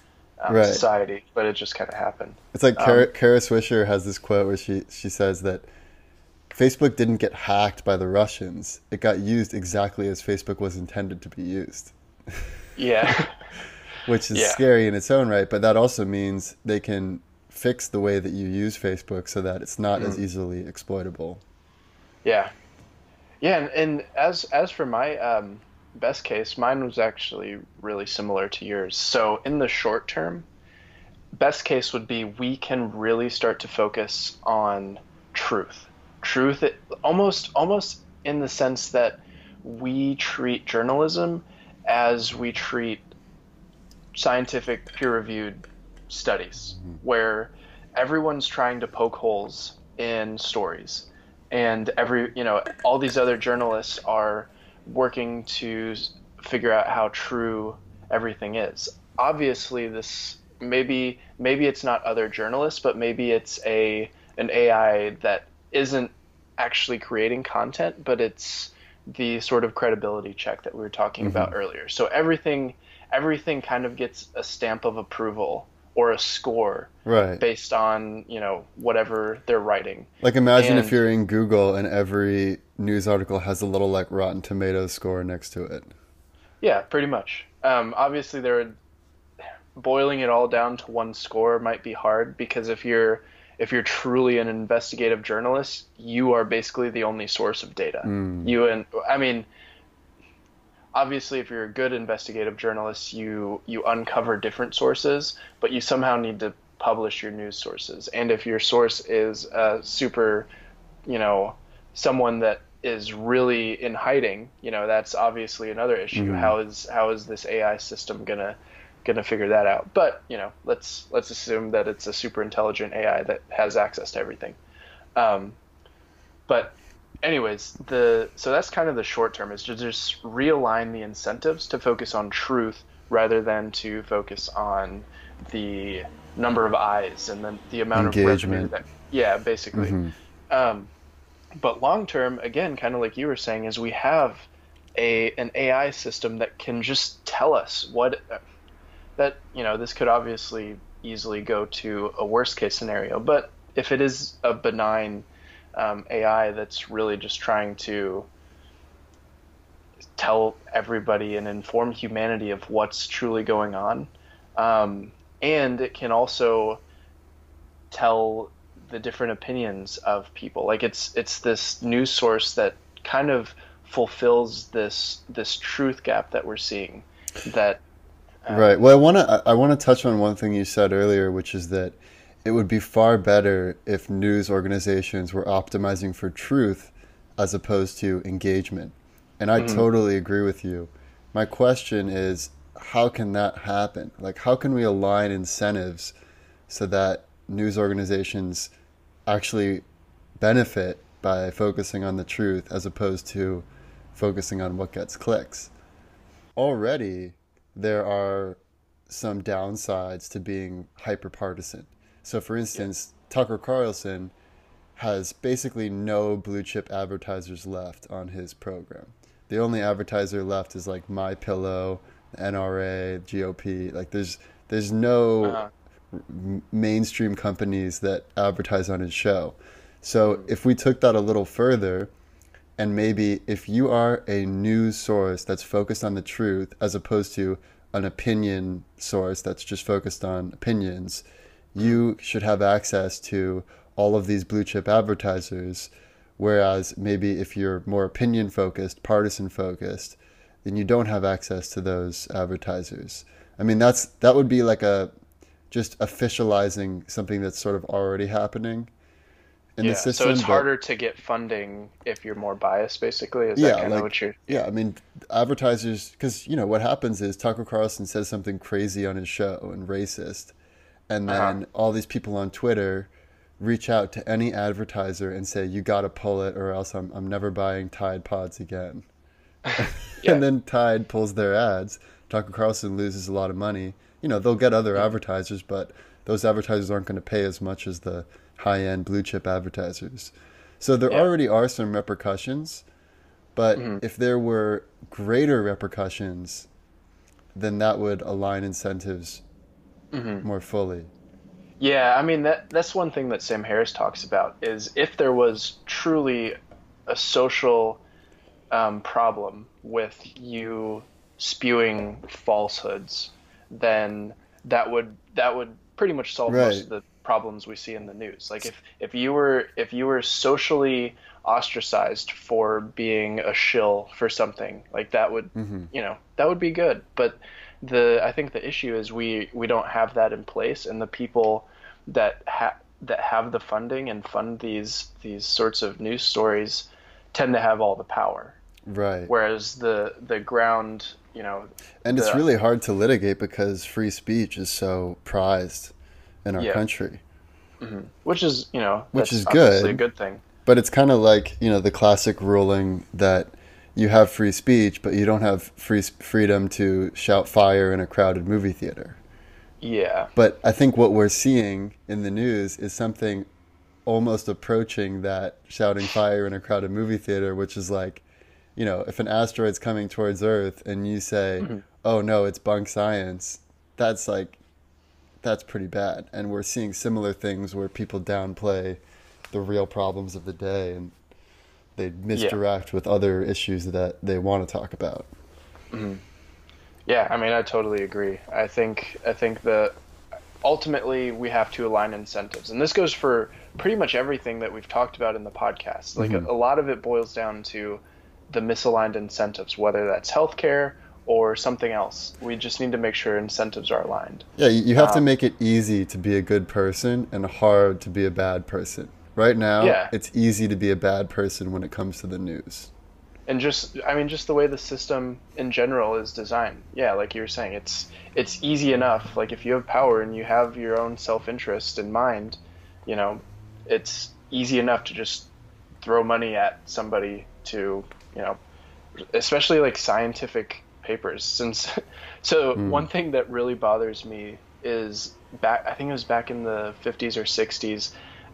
um, right. society, but it just kind of happened. It's like Kara, um, Kara Swisher has this quote where she she says that Facebook didn't get hacked by the Russians; it got used exactly as Facebook was intended to be used. Yeah, *laughs* which is yeah. scary in its own right, but that also means they can fix the way that you use Facebook so that it's not mm. as easily exploitable. Yeah, yeah, and, and as as for my um, best case, mine was actually really similar to yours. So in the short term, best case would be we can really start to focus on truth. Truth, it, almost almost in the sense that we treat journalism as we treat scientific peer-reviewed studies, mm-hmm. where everyone's trying to poke holes in stories and every you know all these other journalists are working to figure out how true everything is. Obviously, this maybe maybe it's not other journalists, but maybe it's a an AI that isn't actually creating content, but it's the sort of credibility check that we were talking mm-hmm. about earlier. So everything everything kind of gets a stamp of approval or a score right. based on you know whatever they're writing. Like imagine and, if you're in Google and every news article has a little like Rotten Tomatoes score next to it. Yeah, pretty much. Um, obviously, they're boiling it all down to one score might be hard because if you're if you're truly an investigative journalist, you are basically the only source of data. Mm. You and I mean obviously if you're a good investigative journalist you you uncover different sources but you somehow need to publish your news sources. And if your source is a super you know someone that is really in hiding you know that's obviously another issue. Mm-hmm. how is how is this ai system gonna gonna figure that out? But you know let's let's assume that it's a super intelligent ai that has access to everything. Um, but anyways, the so that's kind of the short term is to just realign the incentives to focus on truth rather than to focus on the number of eyes and then the amount of revenue Engagement. that yeah basically Mhm. um, but long term again kind of like you were saying is we have a an ai system that can just tell us what that you know this could obviously easily go to a worst case scenario but if it is a benign um, ai that's really just trying to tell everybody and inform humanity of what's truly going on um, and it can also tell the different opinions of people like it's it's this news source that kind of fulfills this this truth gap that we're seeing that um, Right. Well, I want to I want to touch on one thing you said earlier, which is that it would be far better if news organizations were optimizing for truth as opposed to engagement. And I mm-hmm. totally agree with you. My question is how can that happen? Like how can we align incentives so that news organizations actually benefit by focusing on the truth as opposed to focusing on what gets clicks? already there are some downsides to being hyper partisan. So, for instance, Tucker Carlson has basically no blue chip advertisers left on his program. The only advertiser left is like MyPillow, NRA, GOP. Like, there's there's no Uh-huh. m- mainstream companies that advertise on his show. So, if we took that a little further, and maybe if you are a news source that's focused on the truth as opposed to an opinion source that's just focused on opinions, you should have access to all of these blue chip advertisers. Whereas maybe if you're more opinion focused, partisan focused, then you don't have access to those advertisers. I mean, that's that would be like a just officializing something that's sort of already happening in yeah, the system. so it's but- harder to get funding if you're more biased basically is Yeah, that kind like- of what you're Yeah, I mean, advertisers, because you know what happens is Tucker Carlson says something crazy on his show and racist, and then Uh-huh. all these people on Twitter reach out to any advertiser and say, "You got to pull it, or else I'm I'm never buying Tide Pods again." *laughs* Yeah. And then Tide pulls their ads. Tucker Carlson loses a lot of money. You know, they'll get other advertisers, but those advertisers aren't going to pay as much as the high-end blue chip advertisers. So there Yeah. already are some repercussions, but Mm-hmm. if there were greater repercussions, then that would align incentives Mm-hmm. more fully. Yeah, I mean that that's one thing that Sam Harris talks about is if there was truly a social um, problem with you spewing falsehoods, then that would that would pretty much solve Right. most of the problems we see in the news. Like if if you were if you were socially ostracized for being a shill for something, like that would Mm-hmm. you know that would be good. But the I think the issue is we we don't have that in place, and the people that ha- that have the funding and fund these these sorts of news stories tend to have all the power, Right. whereas the the ground you know And it's really hard to litigate because free speech is so prized in our Yeah. country. Mm-hmm. which is you know Which is good. a good thing. But it's kind of like, you know, the classic ruling that you have free speech, but you don't have free freedom to shout fire in a crowded movie theater. Yeah, But I think what we're seeing in the news is something almost approaching that shouting fire in a crowded movie theater, which is like, you know, if an asteroid's coming towards Earth and you say, Mm-hmm. oh no, it's bunk science, that's like, that's pretty bad. And we're seeing similar things where people downplay the real problems of the day and they misdirect with other issues that they want to talk about. yeah. I mean, I totally agree. I think I think that ultimately we have to align incentives, and this goes for pretty much everything that we've talked about in the podcast. Like Mm-hmm. a, a lot of it boils down to the misaligned incentives, whether that's healthcare or something else. We just need to make sure incentives are aligned. Yeah, you have to Um, make it easy to be a good person and hard to be a bad person. Right now, Yeah. it's easy to be a bad person when it comes to the news. and just i mean just the way the system in general is designed yeah like you were saying it's it's easy enough like if you have power and you have your own self-interest in mind you know it's easy enough to just throw money at somebody to you know especially like scientific papers since *laughs* so mm. one thing that really bothers me is back i think it was back in the 50s or 60s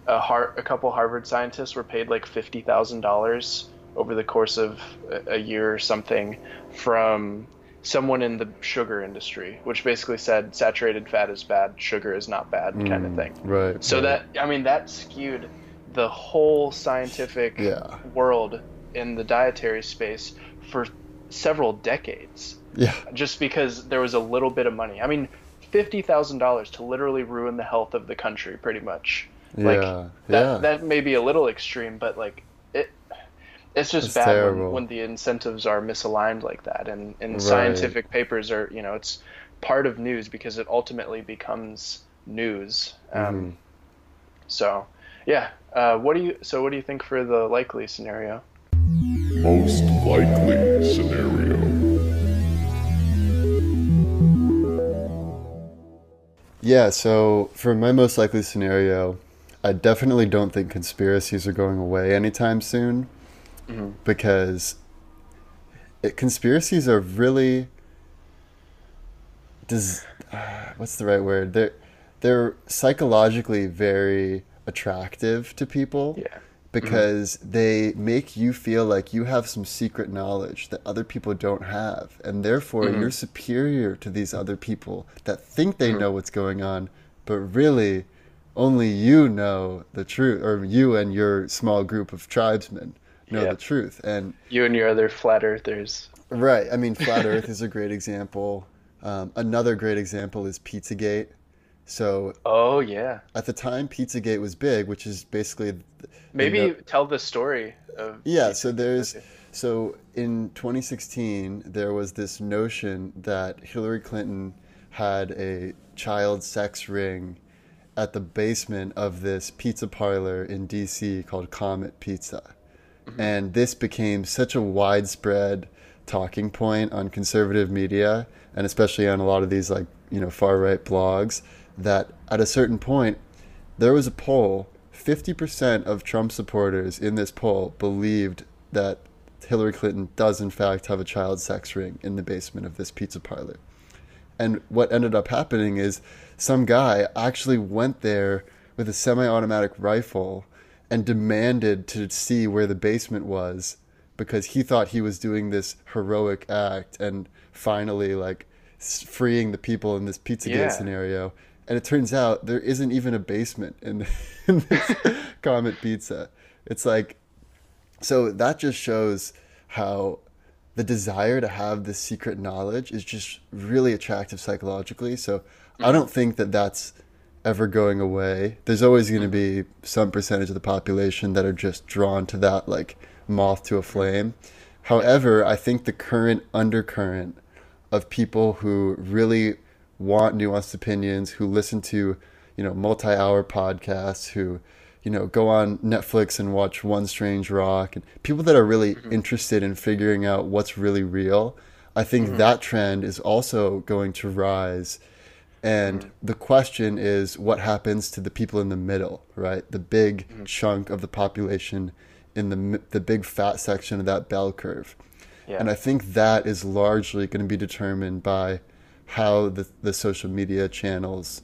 a, Har- a couple harvard scientists were paid like $50000 over the course of a, a year or something from someone in the sugar industry, which basically said saturated fat is bad, sugar is not bad, mm, kind of thing. Right. So right. that I mean that skewed the whole scientific yeah. world in the dietary space for several decades. Yeah. Just because there was a little bit of money. I mean, fifty thousand dollars to literally ruin the health of the country, pretty much. Like yeah. that, yeah. that may be a little extreme, but like it it's just That's bad when, terrible. when the incentives are misaligned like that and, and Right. scientific papers are you know it's part of news because it ultimately becomes news um, Mhm. so yeah uh, what do you so what do you think for the likely scenario Most likely scenario. Yeah, so for my most likely scenario, I definitely don't think conspiracies are going away anytime soon Mhm. because it, conspiracies are really does uh, *sighs* what's the right word? They're they're psychologically very attractive to people yeah because they make you feel like you have some secret knowledge that other people don't have and therefore Mhm. you're superior to these other people that think they know what's going on but really only you know the truth or you and your small group of tribesmen know the truth and you and your other flat earthers. Right i mean flat *laughs* earth is a great example. Um, another great example is pizzagate. So oh yeah. at the time pizzagate was big which is basically maybe the- tell the story of Yeah, so there's so in 2016 there was this notion that Hillary Clinton had a child sex ring at the basement of this pizza parlor in DC called Comet Pizza. Mm-hmm. And this became such a widespread talking point on conservative media and especially on a lot of these like, you know, far right blogs that at a certain point there was a poll 50% of Trump supporters in this poll believed that Hillary Clinton does in fact have a child sex ring in the basement of this pizza parlor. And what ended up happening is some guy actually went there with a semi-automatic rifle and demanded to see where the basement was because he thought he was doing this heroic act and finally like freeing the people in this Pizzagate Yeah. scenario. And it turns out there isn't even a basement in, *laughs* in this *laughs* Comet Pizza. It's like so that just shows how the desire to have this secret knowledge is just really attractive psychologically. So I don't think that that's ever going away. There's always going to be some percentage of the population that are just drawn to that like moth to a flame. However, I think the current undercurrent of people who really want nuanced opinions, who listen to, you know, multi-hour podcasts, who, you know, go on Netflix and watch One Strange Rock, and people that are really mm-hmm. interested in figuring out what's really real. I think mm-hmm. that trend is also going to rise. And the question is what happens to the people in the middle, right? The big mm-hmm. chunk of the population in the the big fat section of that bell curve. yeah And I think that is largely going to be determined by how the, the social media channels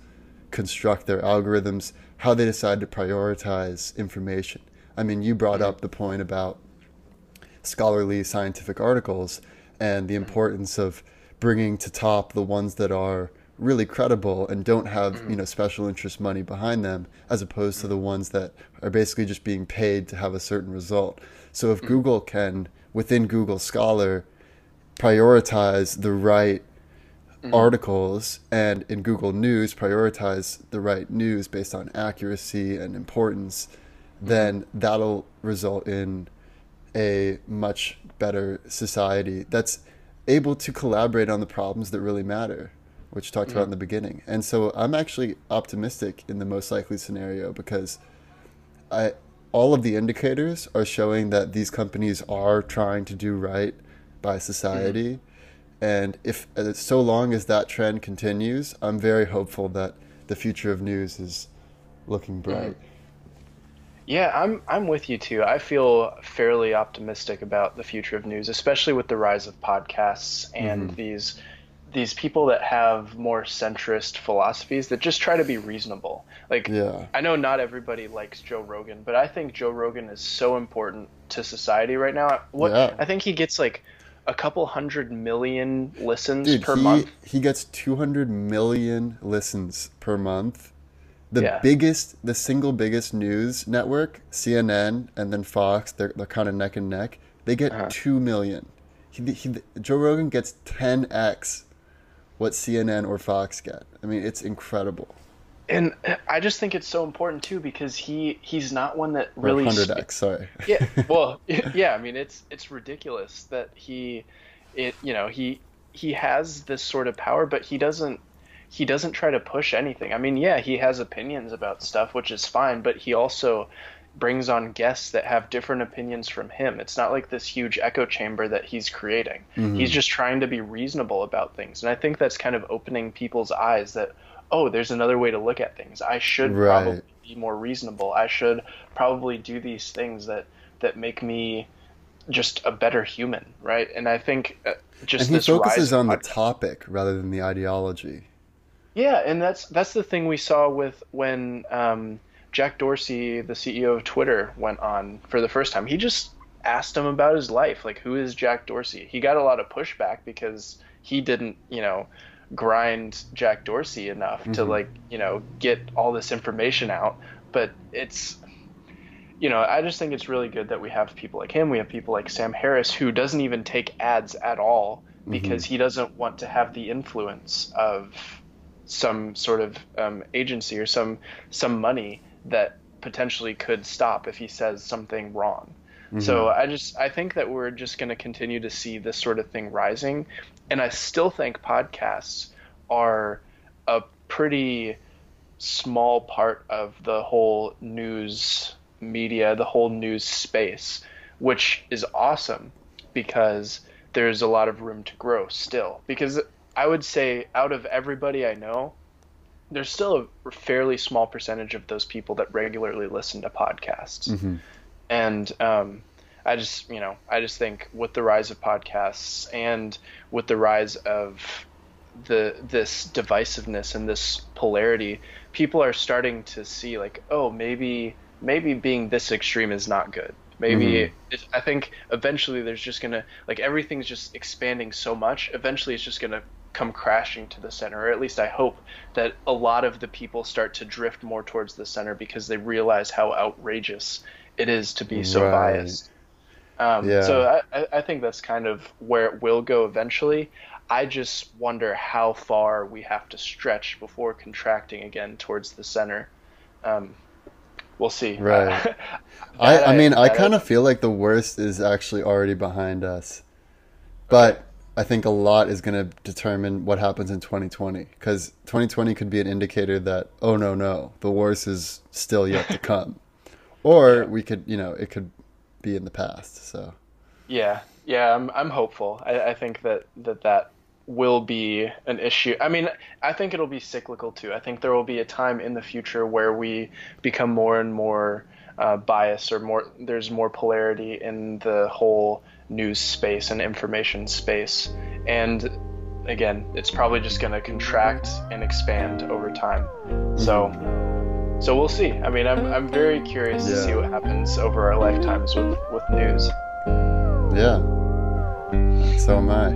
construct their algorithms, how they decide to prioritize information. I mean, you brought mm-hmm. up the point about scholarly scientific articles and the mm-hmm. importance of bringing to top the ones that are really credible and don't have mm. you know special interest money behind them as opposed to the mm. ones that are basically just being paid to have a certain result. So if mm. google can within google scholar prioritize the right articles and in google news prioritize the right news based on accuracy and importance then that'll result in a much better society that's able to collaborate on the problems that really matter, which you talked about in the beginning. And so I'm actually optimistic in the most likely scenario because I all of the indicators are showing that these companies are trying to do right by society. And if uh, so long as that trend continues, I'm very hopeful that the future of news is looking bright. Yeah, I'm I'm with you too. I feel fairly optimistic about the future of news, especially with the rise of podcasts and Mhm. these these people that have more centrist philosophies that just try to be reasonable. Like Yeah. I know not everybody likes Joe Rogan, but I think Joe Rogan is so important to society right now. What Yeah. I think he gets like a couple hundred million listens Dude, per he, month. he gets 200 million listens per month. The Yeah. biggest, the single biggest news network, CNN, and then Fox, they're, they're kind of neck and neck. They get Uh-huh. 2 million. He, he, Joe Rogan gets 10x what CNN or Fox get. I mean, it's incredible. And I just think it's so important too because he he's not one that really 100x, sorry. yeah *laughs* well *laughs* yeah i mean it's it's ridiculous that he it you know he he has this sort of power but he doesn't he doesn't try to push anything i mean yeah he has opinions about stuff which is fine but he also brings on guests that have different opinions from him it's not like this huge echo chamber that he's creating Mhm. he's just trying to be reasonable about things and i think that's kind of opening people's eyes that oh there's another way to look at things i should Right. probably be more reasonable i should probably do these things that that make me just a better human right and i think uh, just and he this focuses on the topic rather than the ideology. yeah, and that's that's the thing we saw with when um, Jack Dorsey, the CEO of Twitter, went on for the first time. He just asked him about his life, like who is Jack Dorsey. He got a lot of pushback because he didn't, you know, grind Jack Dorsey enough to Mhm. like, you know, get all this information out. But it's you know, I just think it's really good that we have people like him. We have people like Sam Harris who doesn't even take ads at all because he doesn't want to have the influence of some sort of um, agency or some some money that potentially could stop if he says something wrong. So mm-hmm. I just I think that we're just going to continue to see this sort of thing rising, and I still think podcasts are a pretty small part of the whole news media, the whole news space, which is awesome because there's a lot of room to grow still. Because I would say out of everybody I know, there's still a fairly small percentage of those people that regularly listen to podcasts Mhm. and um, I just you know I just think with the rise of podcasts and with the rise of the this divisiveness and this polarity, people are starting to see like oh maybe maybe being this extreme is not good. Maybe Mhm. it, I think eventually there's just gonna like everything's just expanding so much. Eventually it's just gonna come crashing to the center, or at least I hope that a lot of the people start to drift more towards the center because they realize how outrageous it is to be so Right. biased. Um, Yeah. So I, I- I think that's kind of where it will go eventually. I just wonder how far we have to stretch before contracting again towards the center. Um, we'll see. Right. *laughs* I, That I mean, I kind of feel like the worst is actually already behind us. But I think a lot is going to determine what happens in 2020. Because 2020 could be an indicator that, oh, no, no, the worst is still yet to *laughs* come. or we could, you know, it could be in the past. So, Yeah, yeah, I'm I'm hopeful. I, I think that, that that will be an issue. I mean, I think it'll be cyclical too. I think there will be a time in the future where we become more and more uh, biased, or more there's more polarity in the whole news space and information space, and again, it's probably just going to contract and expand over time. So. So we'll see. I mean, I'm, I'm very curious to see what happens over our lifetimes with, with news. yeah. So am I.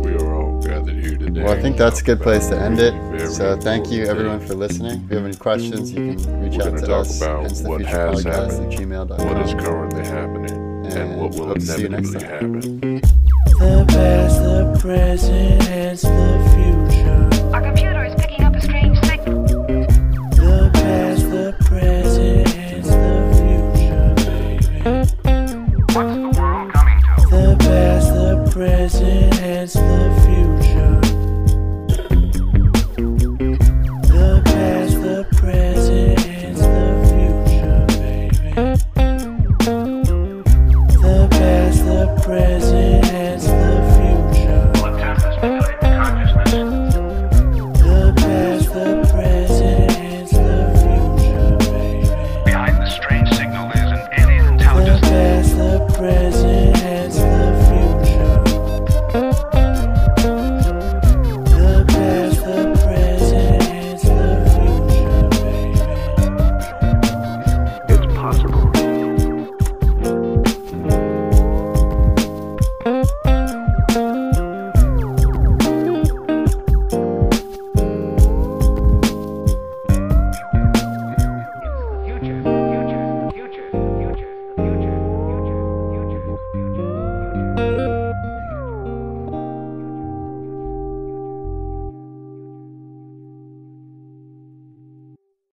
We are all gathered here today. Well, I think that's a good place to end it. So, thank you everyone day. for listening. If you have any questions, you can reach We're out gonna to talk us. about hence the what future has podcast happened, at gmail.com. What is currently happening and, And what will hope to next inevitably happen. The past, the present, and the future.